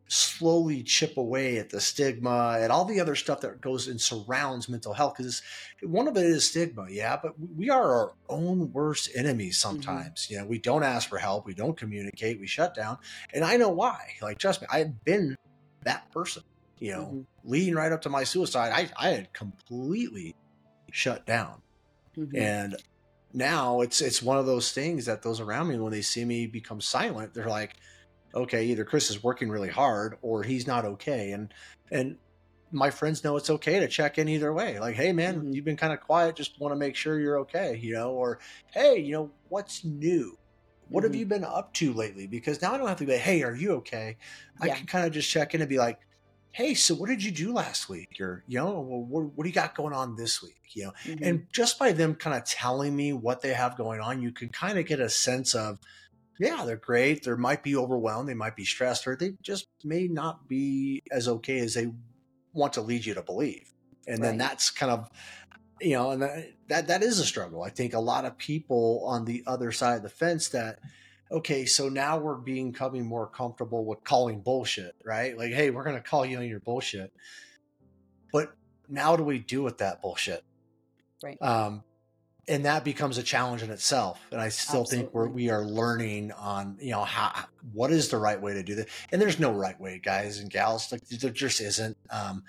slowly chip away at the stigma and all the other stuff that goes and surrounds mental health because one of it is stigma yeah but we are our own worst enemies mm-hmm. sometimes mm-hmm. you know we don't ask for help we don't communicate we shut down and i know why like trust me i've been that person you know mm-hmm. leading right up to my suicide i, I had completely shut down mm-hmm. and now it's it's one of those things that those around me when they see me become silent they're like okay either chris is working really hard or he's not okay and and my friends know it's okay to check in either way like hey man mm-hmm. you've been kind of quiet just want to make sure you're okay you know or hey you know what's new what mm-hmm. have you been up to lately because now i don't have to be like, hey are you okay i can kind of just check in and be like hey, so what did you do last week? Or, you know, what, what do you got going on this week? You know, mm-hmm. and just by them kind of telling me what they have going on, you can kind of get a sense of, yeah, they're great. They might be overwhelmed. They might be stressed, or they just may not be as okay as they want to lead you to believe. And right. then that's kind of, you know, and that, that is a struggle. I think a lot of people on the other side of the fence that okay, so now we're becoming more comfortable with calling bullshit, right? Like, hey, we're going to call you on your bullshit. But now do we do with that bullshit? Right. Um, and that becomes a challenge in itself. And I still Absolutely. think we're, we are learning on, you know, how, what is the right way to do that? And there's no right way, guys and gals. Like there just isn't. Um,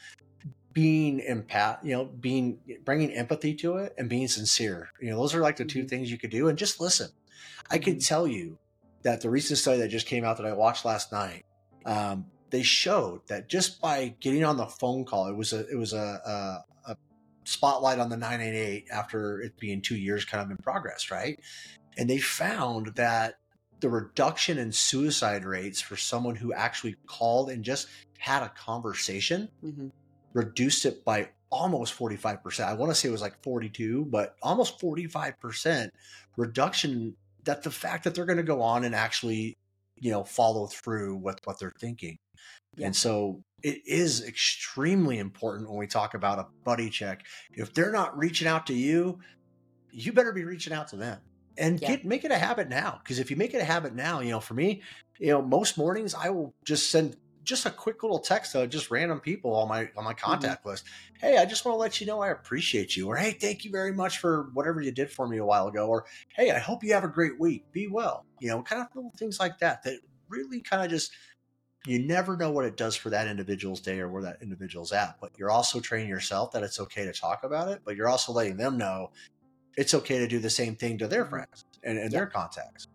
being empath, you know, being bringing empathy to it and being sincere. You know, those are like the two mm-hmm. things you could do. And just listen. I can mm-hmm. tell you that the recent study that just came out that I watched last night, um, they showed that just by getting on the phone call, it was a it was a, a, a spotlight on the 988 after it being two years kind of in progress, right? And they found that the reduction in suicide rates for someone who actually called and just had a conversation mm-hmm. reduced it by almost 45%. I want to say it was like 42, but almost 45% reduction that the fact that they're going to go on and actually, you know, follow through with what they're thinking. Yeah. And so it is extremely important when we talk about a buddy check. If they're not reaching out to you, you better be reaching out to them and yeah. get make it a habit now. Because if you make it a habit now, you know, for me, you know, most mornings I will just send just a quick little text to just random people on my on my mm-hmm. contact mm-hmm. list. Hey, I just want to let you know I appreciate you, or hey, thank you very much for whatever you did for me a while ago, or hey, I hope you have a great week. Be well. You know, kind of little things like that that really kind of just you never know what it does for that individual's day or where that individual's at. But you're also training yourself that it's okay to talk about it, but you're also letting them know it's okay to do the same thing to their mm-hmm. friends and, and yeah. their contacts.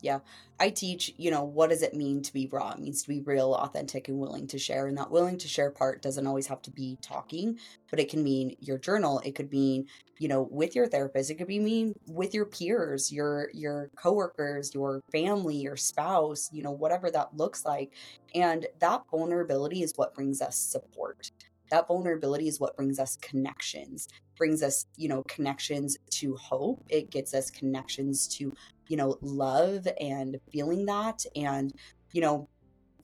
Yeah. I teach, you know, what does it mean to be raw? It means to be real, authentic, and willing to share. And that willing to share part doesn't always have to be talking, but it can mean your journal. It could mean, you know, with your therapist. It could be mean with your peers, your your coworkers, your family, your spouse, you know, whatever that looks like. And that vulnerability is what brings us support. That vulnerability is what brings us connections brings us you know connections to hope it gets us connections to you know, love and feeling that. And, you know,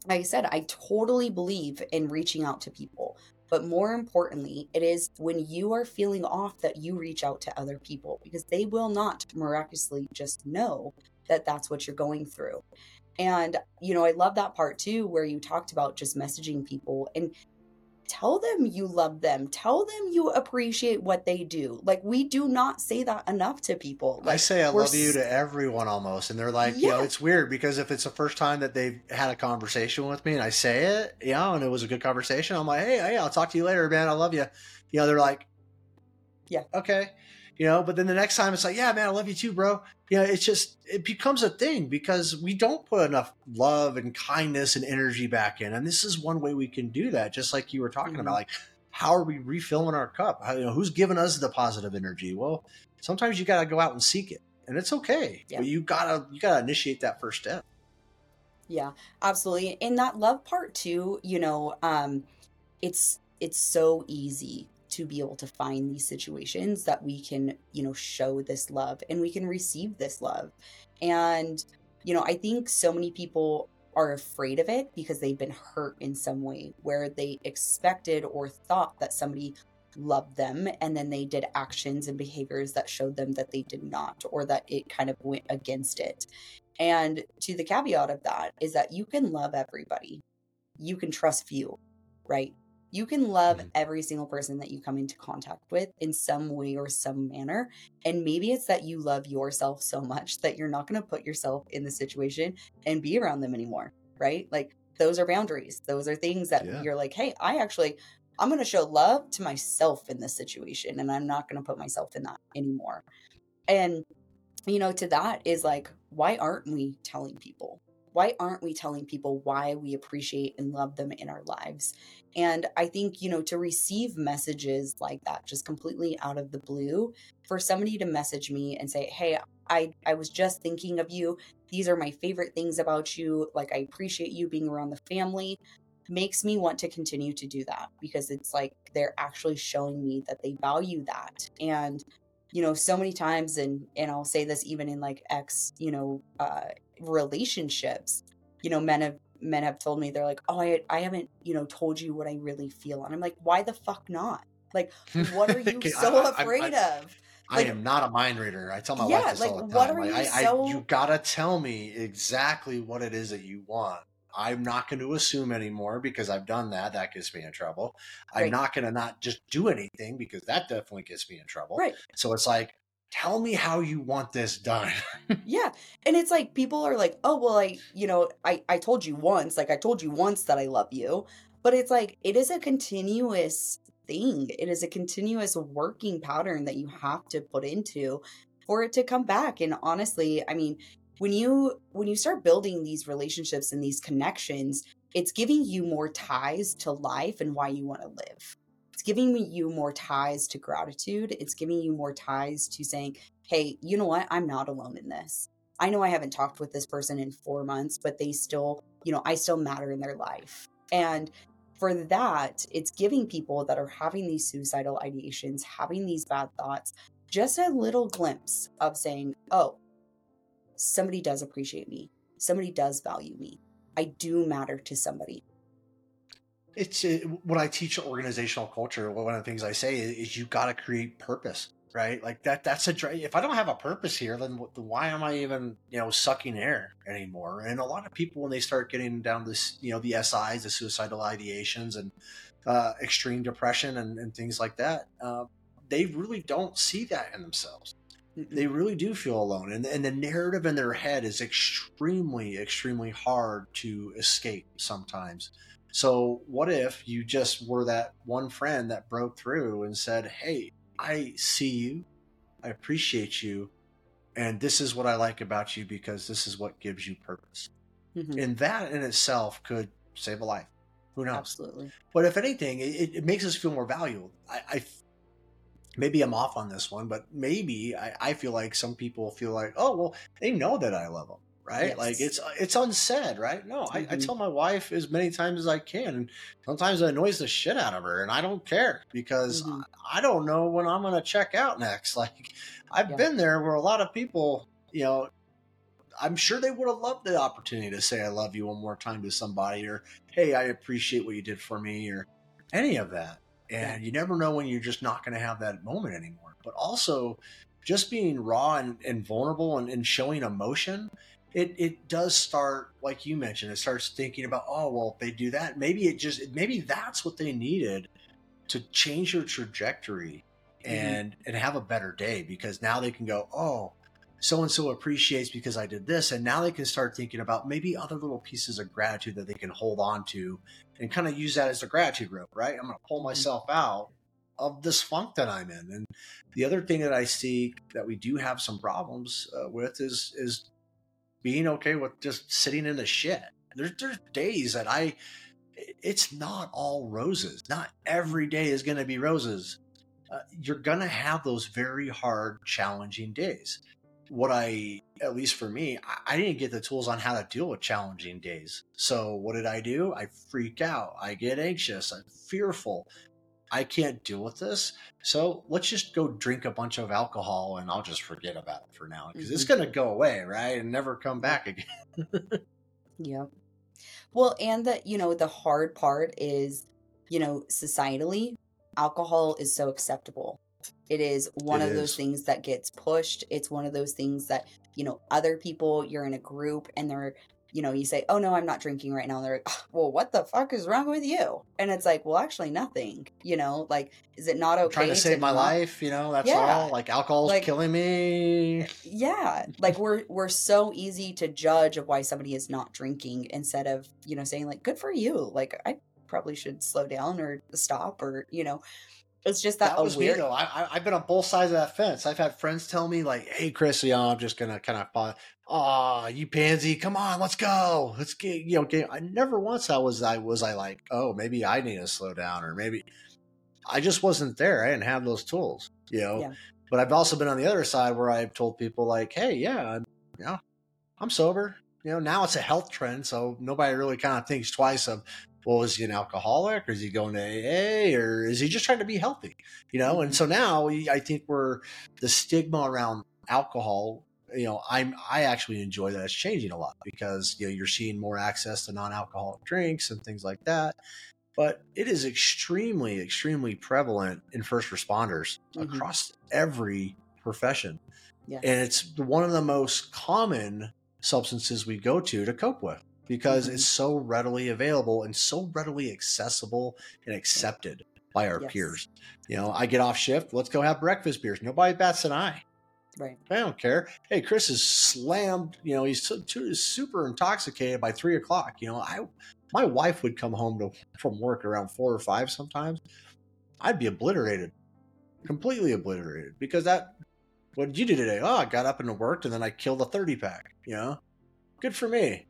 like I said, I totally believe in reaching out to people. But more importantly, it is when you are feeling off that you reach out to other people because they will not miraculously just know that that's what you're going through. And, you know, I love that part too, where you talked about just messaging people. And tell them you love them. Tell them you appreciate what they do. Like we do not say that enough to people. Like, i say i love you to everyone almost and they're like yeah. you know it's weird because if it's the first time that they've had a conversation with me and i say it you know and it was a good conversation i'm like hey, hey i'll talk to you later man. I love you you know they're like yeah. Okay you know but then the next time it's like yeah man i love you too bro you know it's just it becomes a thing because we don't put enough love and kindness and energy back in and this is one way we can do that just like you were talking mm-hmm. about like how are we refilling our cup how, you know who's giving us the positive energy well sometimes you got to go out and seek it and it's okay yeah. but you gotta you gotta initiate that first step Yeah, absolutely. And that love part too, you know, um, it's it's so easy to be able to find these situations that we can, you know, show this love and we can receive this love. And, you know, I think so many people are afraid of it because they've been hurt in some way where they expected or thought that somebody loved them and then they did actions and behaviors that showed them that they did not or that it kind of went against it. And to the caveat of that is that you can love everybody. You can trust few, right? You can love mm-hmm. every single person that you come into contact with in some way or some manner. And maybe it's that you love yourself so much that you're not going to put yourself in the situation and be around them anymore, right? Like those are boundaries. Those are things that yeah. you're like, hey, I actually, I'm going to show love to myself in this situation and I'm not going to put myself in that anymore. And, you know, to that is like, why aren't we telling people? Why aren't we telling people why we appreciate and love them in our lives? And I think, you know, to receive messages like that, just completely out of the blue, for somebody to message me and say, Hey, I, I was just thinking of you. These are my favorite things about you. Like, I appreciate you being around the family makes me want to continue to do that because it's like they're actually showing me that they value that and you know so many times and and I'll say this even in like ex you know uh relationships you know men have men have told me they're like oh I I haven't you know told you what I really feel and I'm like why the fuck not like what are you so I, afraid I, I, of like, I am not a mind reader. I tell my yeah, wife this like, all the time. What are like, you, I, so... you gotta tell me exactly what it is that you want. I'm not going to assume anymore because I've done that. That gets me in trouble. Right. I'm not going to not just do anything because that definitely gets me in trouble. Right. So it's like, tell me how you want this done. yeah. And it's like people are like, oh, well, I, you know, I, I told you once, like I told you once that I love you. But it's like, it is a continuous thing. It is a continuous working pattern that you have to put into for it to come back. And honestly, I mean, when you when you start building these relationships and these connections it's giving you more ties to life and why you want to live. It's giving you more ties to gratitude. It's giving you more ties to saying hey you know what? I'm not alone in this. I know i haven't talked with this person in 4 months but they still you know i still matter in their life. And for that it's giving people that are having these suicidal ideations having these bad thoughts just a little glimpse of saying oh somebody does appreciate me. Somebody does value me. I do matter to somebody. It's uh, what I teach organizational culture. One of the things I say is, is you got to create purpose, right? Like that. That's a. If I don't have a purpose here, then why am I even you know sucking air anymore? And a lot of people when they start getting down this, you know, the SIs, the suicidal ideations, and uh, extreme depression and, and things like that, uh, they really don't see that in themselves they really do feel alone and, and the narrative in their head is extremely extremely hard to escape sometimes. So what if you just were that one friend that broke through and said hey i see you. I appreciate you and this is what i like about you because this is what gives you purpose. Mm-hmm. and that in itself could save a life. Who knows? Absolutely. But if anything it, it makes us feel more valuable. I, I maybe I'm off on this one, but maybe I, I, feel like some people feel like, oh well, they know that I love them, right? Yes. Like it's it's unsaid, right? No, mm-hmm. I, I, mm-hmm. tell my wife as many times as I can, and sometimes it annoys the shit out of her, and I don't care because mm-hmm. I, I, don't know when I'm gonna check out next. Like I've yeah. been there where a lot of people, you know. I'm sure they would have loved the opportunity to say I love you one more time to somebody or hey, I appreciate what you did for me or any of that and you never know when you're just not going to have that moment anymore. But also just being raw and, and vulnerable and, and, showing emotion it, it does start like you mentioned it starts thinking about oh well if they do that maybe it just maybe that's what they needed to change their trajectory mm-hmm. and and have a better day. Because now they can go oh so and so appreciates because I did this. And now they can start thinking about maybe other little pieces of gratitude that they can hold on to and kind of use that as a gratitude rope, right? I'm going to pull mm-hmm. myself out of this funk that I'm in. And the other thing that I see that we do have some problems uh, with is is being okay with just sitting in the shit. There's there's days that I it's not all roses. Not every day is going to be roses. Uh, you're going to have those very hard, challenging days. What I, at least for me, I, I didn't get the tools on how to deal with challenging days. So what did I do? I freak out. I get anxious. I'm fearful. I can't deal with this. So let's just go drink a bunch of alcohol and I'll just forget about it for now because it's Mhm. going to go away, right? And never come back again. Yeah. Well, and the, you know, the hard part is, you know, societally, alcohol is so acceptable. It is one It of those things that gets pushed. It's one of those things that, you know, other people, you're in a group and they're, you know, you say, oh no, I'm not drinking right now. And they're like, "Ah, well, what the fuck is wrong with you? And it's like, well, actually, nothing. You know, like, is it not okay? I'm trying to save my not- life, you know, that's Yeah. all. Like alcohol's Like- killing me. yeah like we're we're so easy to judge of why somebody is not drinking instead of you know saying like good for you like i probably should slow down or stop or you know it's just that, That was aware- me though. I, I, I've been on both sides of that fence. I've had friends tell me like, "Hey, Chris, you know, I'm just gonna kind of, oh, you pansy, come on, let's go, let's get, you know, get." I never once I was, I was, I like, oh, maybe I need to slow down, or maybe I just wasn't there. I didn't have those tools, you know. Yeah. But I've also been on the other side where I've told people like, "Hey, yeah, I'm, know, I'm sober." You know, now it's a health trend, so nobody really kind of thinks twice of, well, is he an alcoholic, or is he going to AA, or is he just trying to be healthy? You know, and so now I think we're the stigma around alcohol. You know, I'm I actually enjoy that it's changing a lot because you know you're seeing more access to non-alcoholic drinks and things like that. But it is extremely, extremely prevalent in first responders Mhm. across every profession. Yeah. And it's one of the most common substances we go to to cope with because Mhm. it's so readily available and so readily accessible and accepted by our Yes. peers. You know, I get off shift, let's go have breakfast beers. Nobody bats an eye. right I don't care. Hey, Chris is slammed. You know, he's so, too, super intoxicated by three o'clock. You know, I my wife would come home to, from work around four or five sometimes. I'd be obliterated, completely obliterated because that. What did you do today? Oh, I got up and worked, and then I killed a thirty pack. You know, good for me.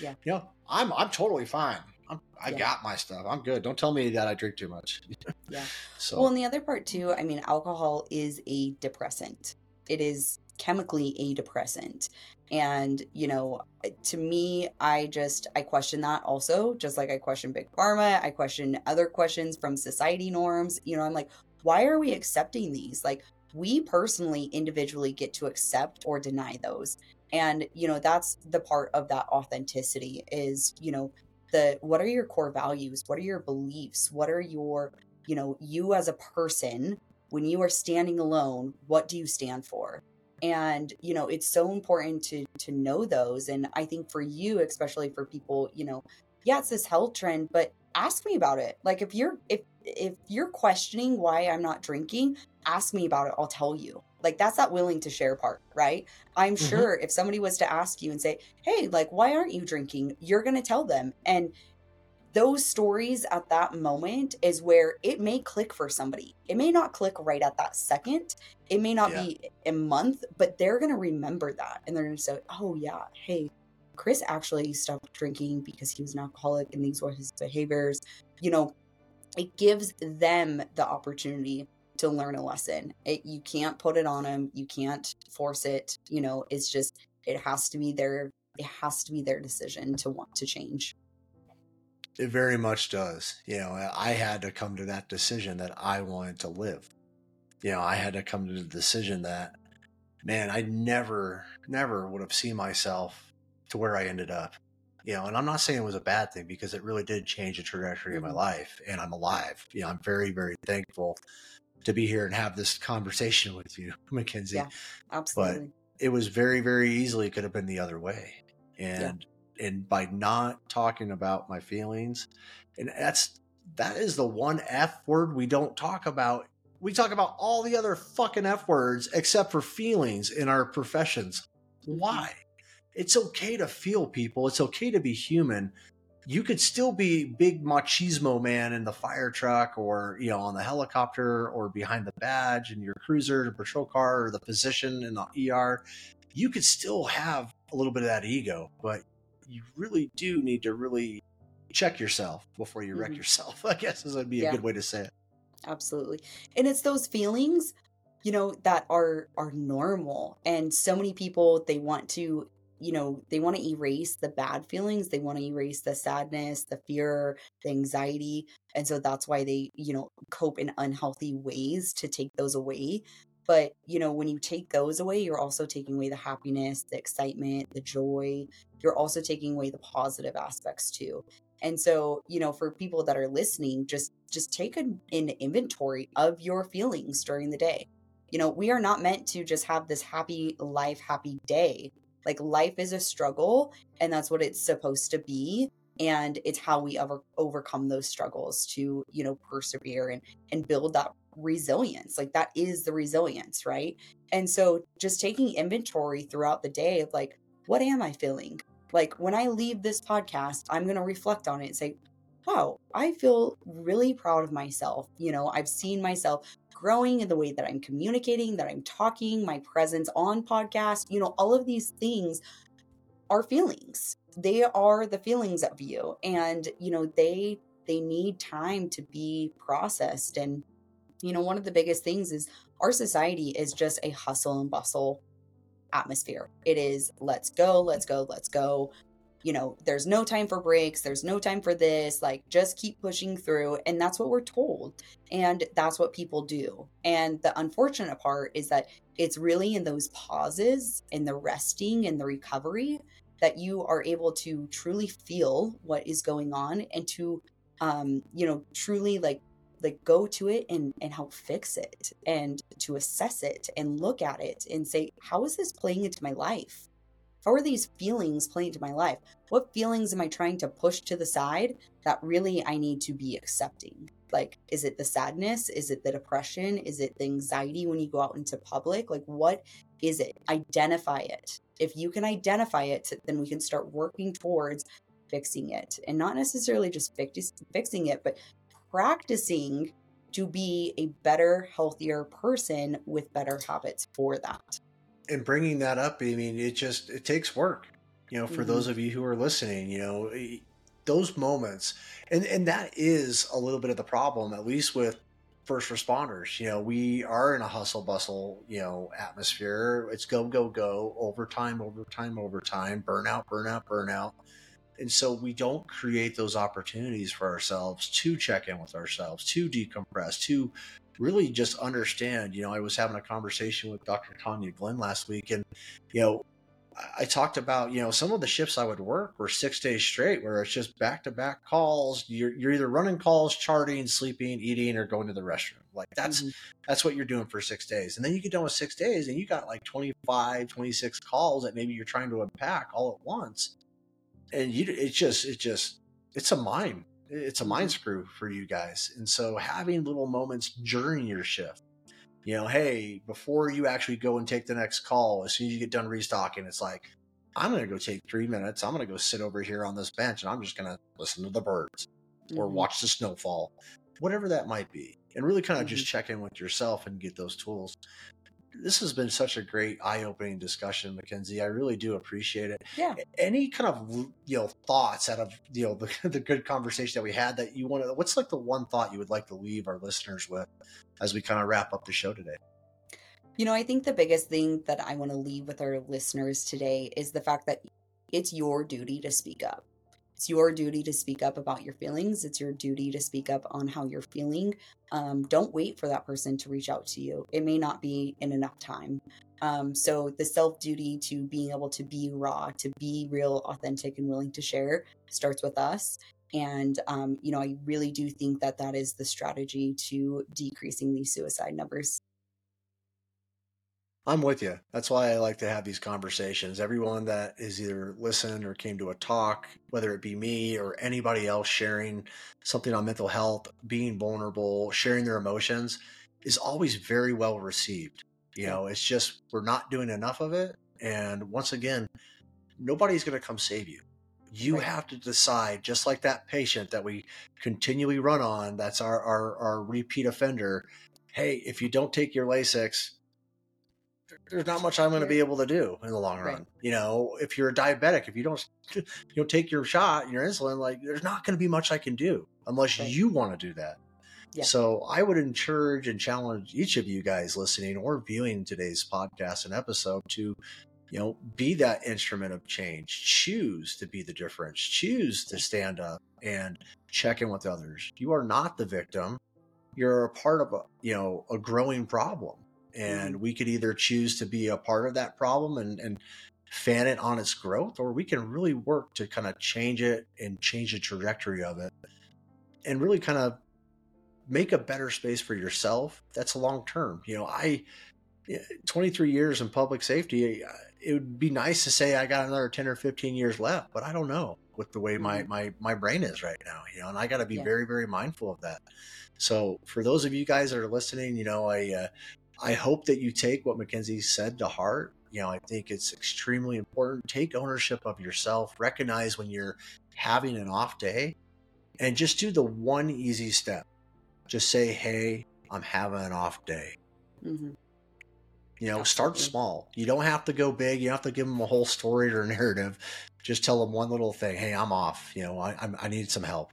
Yeah. You know, I'm I'm totally fine. I'm, I Yeah. got my stuff. I'm good. Don't tell me that I drink too much. Yeah. So well and the other part too i mean alcohol is a depressant it is chemically a depressant and you know to me i just i question that also just like i question big pharma i question other questions from society norms you know i'm like why are we accepting these like we personally individually get to accept or deny those and you know that's the part of that authenticity is you know the what are your core values? What are your beliefs? What are your you know you as a person when you are standing alone what do you stand for? And you know it's so important to to know those. And i think for you especially for people you know yeah it's this health trend but ask me about it. Like if you're if if you're questioning why i'm not drinking ask me about it. I'll tell you like that's that willing to share part right i'm Mhm. sure if somebody was to ask you and say hey like why aren't you drinking you're going to tell them and those stories at that moment is where it may click for somebody. It may not click right at that second. It may not Yeah. be a month, but they're going to remember that and they're going to say, oh, yeah, hey, Chris actually stopped drinking because he was an alcoholic and these were his behaviors. You know, it gives them the opportunity to learn a lesson. It, you can't put it on them, you can't force it. You know, it's just, it has to be their. It has to be their decision to want to change. It very much does. You know, I had to come to that decision that I wanted to live. You know, I had to come to the decision that, man, I never, never would have seen myself to where I ended up. You know, and I'm not saying it was a bad thing because it really did change the trajectory of my Mhm. life and I'm alive. You know, I'm very, very thankful to be here and have this conversation with you, Mackenzie. Yeah. Absolutely. But it was very very easily could have been the other way and and by not talking about my feelings and that's that is the one f word we don't talk about we talk about all the other fucking f words except for feelings in our professions Mhm. why it's okay to feel people it's okay to be human you could still be big machismo man in the fire truck or you know on the helicopter or behind the badge in your cruiser the patrol car or the physician in the er you could still have a little bit of that ego but you really do need to really check yourself before you wreck Mhm. yourself i guess is would be a good way to say it Absolutely. And it's those feelings you know that are are normal and so many people they want to you know they want to erase the bad feelings they want to erase the sadness the fear the anxiety and so that's why they you know cope in unhealthy ways to take those away. But you know when you take those away you're also taking away the happiness the excitement the joy. You're also taking away the positive aspects too. And so you know for people that are listening just just take an, an inventory of your feelings during the day. You know we are not meant to just have this happy life happy day like life is a struggle and that's what it's supposed to be and it's how we ever overcome those struggles to you know persevere and and build that resilience. Like that is the resilience right? And so just taking inventory throughout the day of like what am i feeling? Like when i leave this podcast i'm to reflect on it and say wow i feel really proud of myself. You know i've seen myself growing in the way that i'm communicating that i'm talking my presence on podcast you know all of these things are feelings they are the feelings of you and you know they they need time to be processed and you know, one of the biggest things is our society is just a hustle and bustle atmosphere. It is let's go, let's go, let's go. You know, there's no time for breaks, there's no time for this, like just keep pushing through. And that's what we're told. And that's what people do. And the unfortunate part is that it's really in those pauses, in the resting and the recovery that you are able to truly feel what is going on and to um, you know, truly like like go to it and and help fix it and to assess it and look at it and say how is this playing into my life how are these feelings playing into my life? What feelings am i trying to push to the side that really i need to be accepting? Like is it the sadness? Is it the depression? Is it the anxiety when you go out into public? Like what is it? Identify it. If you can identify it then we can start working towards fixing it. And not necessarily just fix, fixing it but practicing to be a better, healthier person with better habits for that. And bringing that up, I mean, it just it takes work. You know, for mm-hmm. those of you who are listening, you know, those moments, and and that is a little bit of the problem, at least with first responders. You know, we are in a hustle bustle, you know, atmosphere. It's go go go, overtime, overtime, overtime, burnout, burnout, burnout and so we don't create those opportunities for ourselves to check in with ourselves to decompress to really just understand you know i was having a conversation with dr tania glenn last week and you know I talked about, you know, some of the shifts I would work were six days straight where it's just back to back calls. You're, you're either running calls, charting, sleeping, eating, or going to the restroom. Like that's, mm-hmm. that's what you're doing for six days. And then you get done with six days and you got like 25, 26 calls that maybe you're trying to unpack all at once and you it's just it just it's a mind it's a mind screw for you guys and so having little moments during your shift you know hey before you actually go and take the next call as soon as you get done restocking it's like i'm going to go take three minutes i'm going to go sit over here on this bench and i'm just going to listen to the birds mm-hmm. or watch the snowfall whatever that might be and really kind of mm-hmm. just check in with yourself and get those tools this has been such a great eye-opening discussion mackenzie. I really do appreciate it. Yeah. Any kind of you know thoughts out of you know the, the good conversation that we had that you want to what's like the one thought you would like to leave our listeners with as we kind of wrap up the show today? You know i think the biggest thing that i want to leave with our listeners today is the fact that it's your duty to speak up it's your duty to speak up about your feelings. It's your duty to speak up on how you're feeling. Um, don't wait for that person to reach out to you. It may not be in enough time. Um, so the self duty to being able to be raw, to be real, authentic, and willing to share starts with us. And um, you know, I really do think that that is the strategy to decreasing these suicide numbers. I'm with you. That's why I like to have these conversations. Everyone that is either listened or came to a talk, whether it be me or anybody else sharing something on mental health, being vulnerable, sharing their emotions, is always very well received. You know, it's just we're not doing enough of it. And once again, nobody's going to come save you. You right. have to decide, just like that patient that we continually run on, that's our, our, our repeat offender. Hey, if you don't take your Lasix, there's not much I'm going to be able to do in the long run. Right. You know, if you're a diabetic, if you don't, you know, take your shot, your insulin, like there's not going to be much I can do unless right. you want to do that. Yeah. So I would encourage and challenge each of you guys listening or viewing today's podcast and episode to, you know, be that instrument of change. Choose to be the difference. Choose to stand up and check in with others. You are not the victim. You're a part of a, you know, a growing problem. And mm-hmm. we could either choose to be a part of that problem and, and fan it on its growth, or we can really work to kind of change it and change the trajectory of it and really kind of make a better space for yourself that's long term you know i 23 years in public safety it would be nice to say i got another 10 or 15 years left but i don't know with the way my mm-hmm. my my brain is right now you know and i got to be yeah. very very mindful of that so for those of you guys that are listening you know i uh, i hope that you take what mackenzie said to heart you know i think it's extremely important take ownership of yourself recognize when you're having an off day and just do the one easy step just say, hey, I'm having an off day. Mm-hmm. You know, Absolutely. start small. You don't have to go big. You don't have to give them a whole story or narrative. Just tell them one little thing. Hey, I'm off. You know, I, I need some help.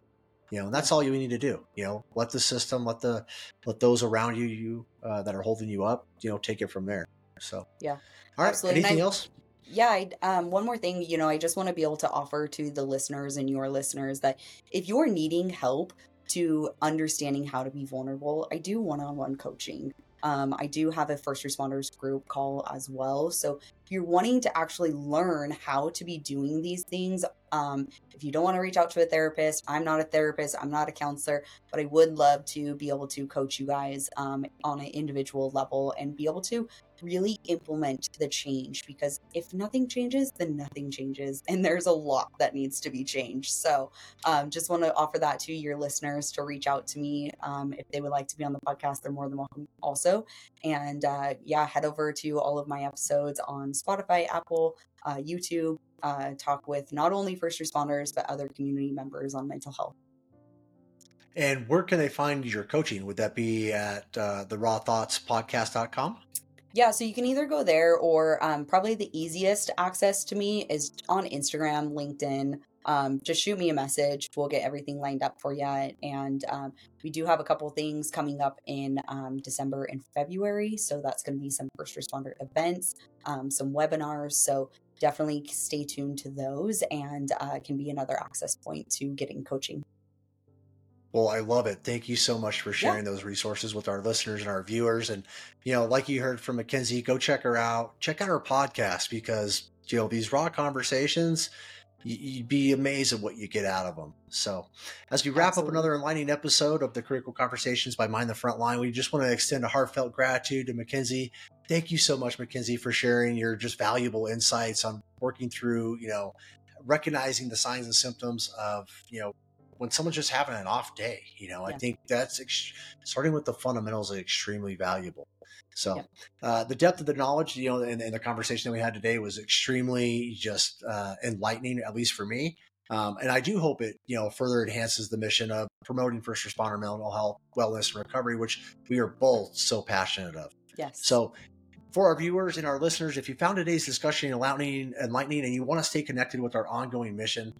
You know, and that's all you need to do. You know, let the system, let the, let those around you, you uh, that are holding you up, you know, take it from there. So yeah. All right. Absolutely. Anything I, else? yeah I, um, one more thing you know i just want to be able to offer to the listeners and your listeners that if you're needing help to understanding how to be vulnerable, I do one on one coaching. Um, I do have a first responders group call as well. So you're wanting to actually learn how to be doing these things, um, if you don't want to reach out to a therapist, I'm not a therapist, I'm not a counselor, but I would love to be able to coach you guys um, on an individual level and be able to really implement the change because if nothing changes, then nothing changes. And there's a lot that needs to be changed. So um, just want to offer that to your listeners to reach out to me. Um, if they would like to be on the podcast, they're more than welcome also. And uh, yeah, head over to all of my episodes on Spotify, Apple, uh, YouTube, uh, talk with not only first responders, but other community members on mental health. And where can they find your coaching? Would that be at uh, the raw thoughts podcast.com? Yeah, so you can either go there or um, probably the easiest access to me is on Instagram, LinkedIn. Um, just shoot me a message. We'll get everything lined up for you. And um, we do have a couple things coming up in um, December and February. So that's going to be some first responder events, um, some webinars. So definitely stay tuned to those and uh, can be another access point to getting coaching. Well, I love it. Thank you so much for sharing yeah. those resources with our listeners and our viewers. And, you know, like you heard from Mackenzie, go check her out. Check out her podcast because, you know, these raw conversations, you'd be amazed at what you get out of them. So, as we wrap Absolutely. up another enlightening episode of the Critical Conversations by Mind the Frontline, we just want to extend a heartfelt gratitude to Mackenzie. Thank you so much, Mackenzie, for sharing your just valuable insights on working through, you know, recognizing the signs and symptoms of, you know, when someone's just having an off day. You know, yeah. I think that's ex- starting with the fundamentals is extremely valuable. So yeah. uh, the depth of the knowledge, you know, and, the conversation that we had today was extremely just uh, enlightening, at least for me. Um, and I do hope it, you know, further enhances the mission of promoting first responder mental health, wellness, and recovery, which we are both so passionate of. Yes. So for our viewers and our listeners, if you found today's discussion enlightening, enlightening and you want to stay connected with our ongoing mission,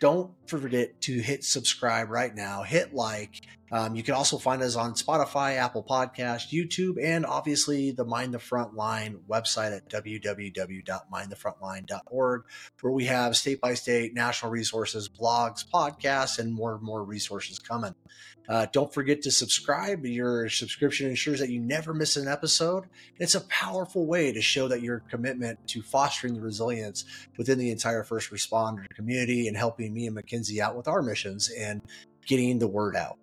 don't forget to hit subscribe right now, hit like. Um, you can also find us on Spotify, Apple Podcast, YouTube, and obviously the Mind the Frontline website at www.mindthefrontline.org, where we have state by state national resources, blogs, podcasts, and more and more resources coming. Uh, don't forget to subscribe. Your subscription ensures that you never miss an episode. It's a powerful way to show that your commitment to fostering the resilience within the entire first responder community and helping me and Mackenzie out with our missions and getting the word out.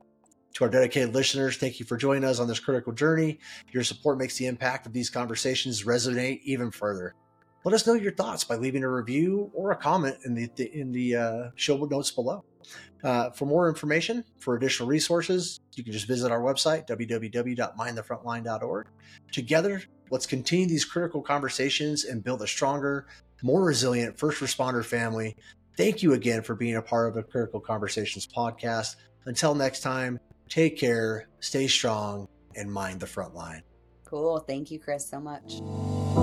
To our dedicated listeners, thank you for joining us on this critical journey. Your support makes the impact of these conversations resonate even further. Let us know your thoughts by leaving a review or a comment in the in the uh, show notes below. Uh, for more information, for additional resources, you can just visit our website, www.mindthefrontline.org. Together, let's continue these critical conversations and build a stronger, more resilient first responder family. Thank you again for being a part of the Critical Conversations podcast. Until next time, take care, stay strong, and mind the front line. Cool. Thank you, Chris, so much.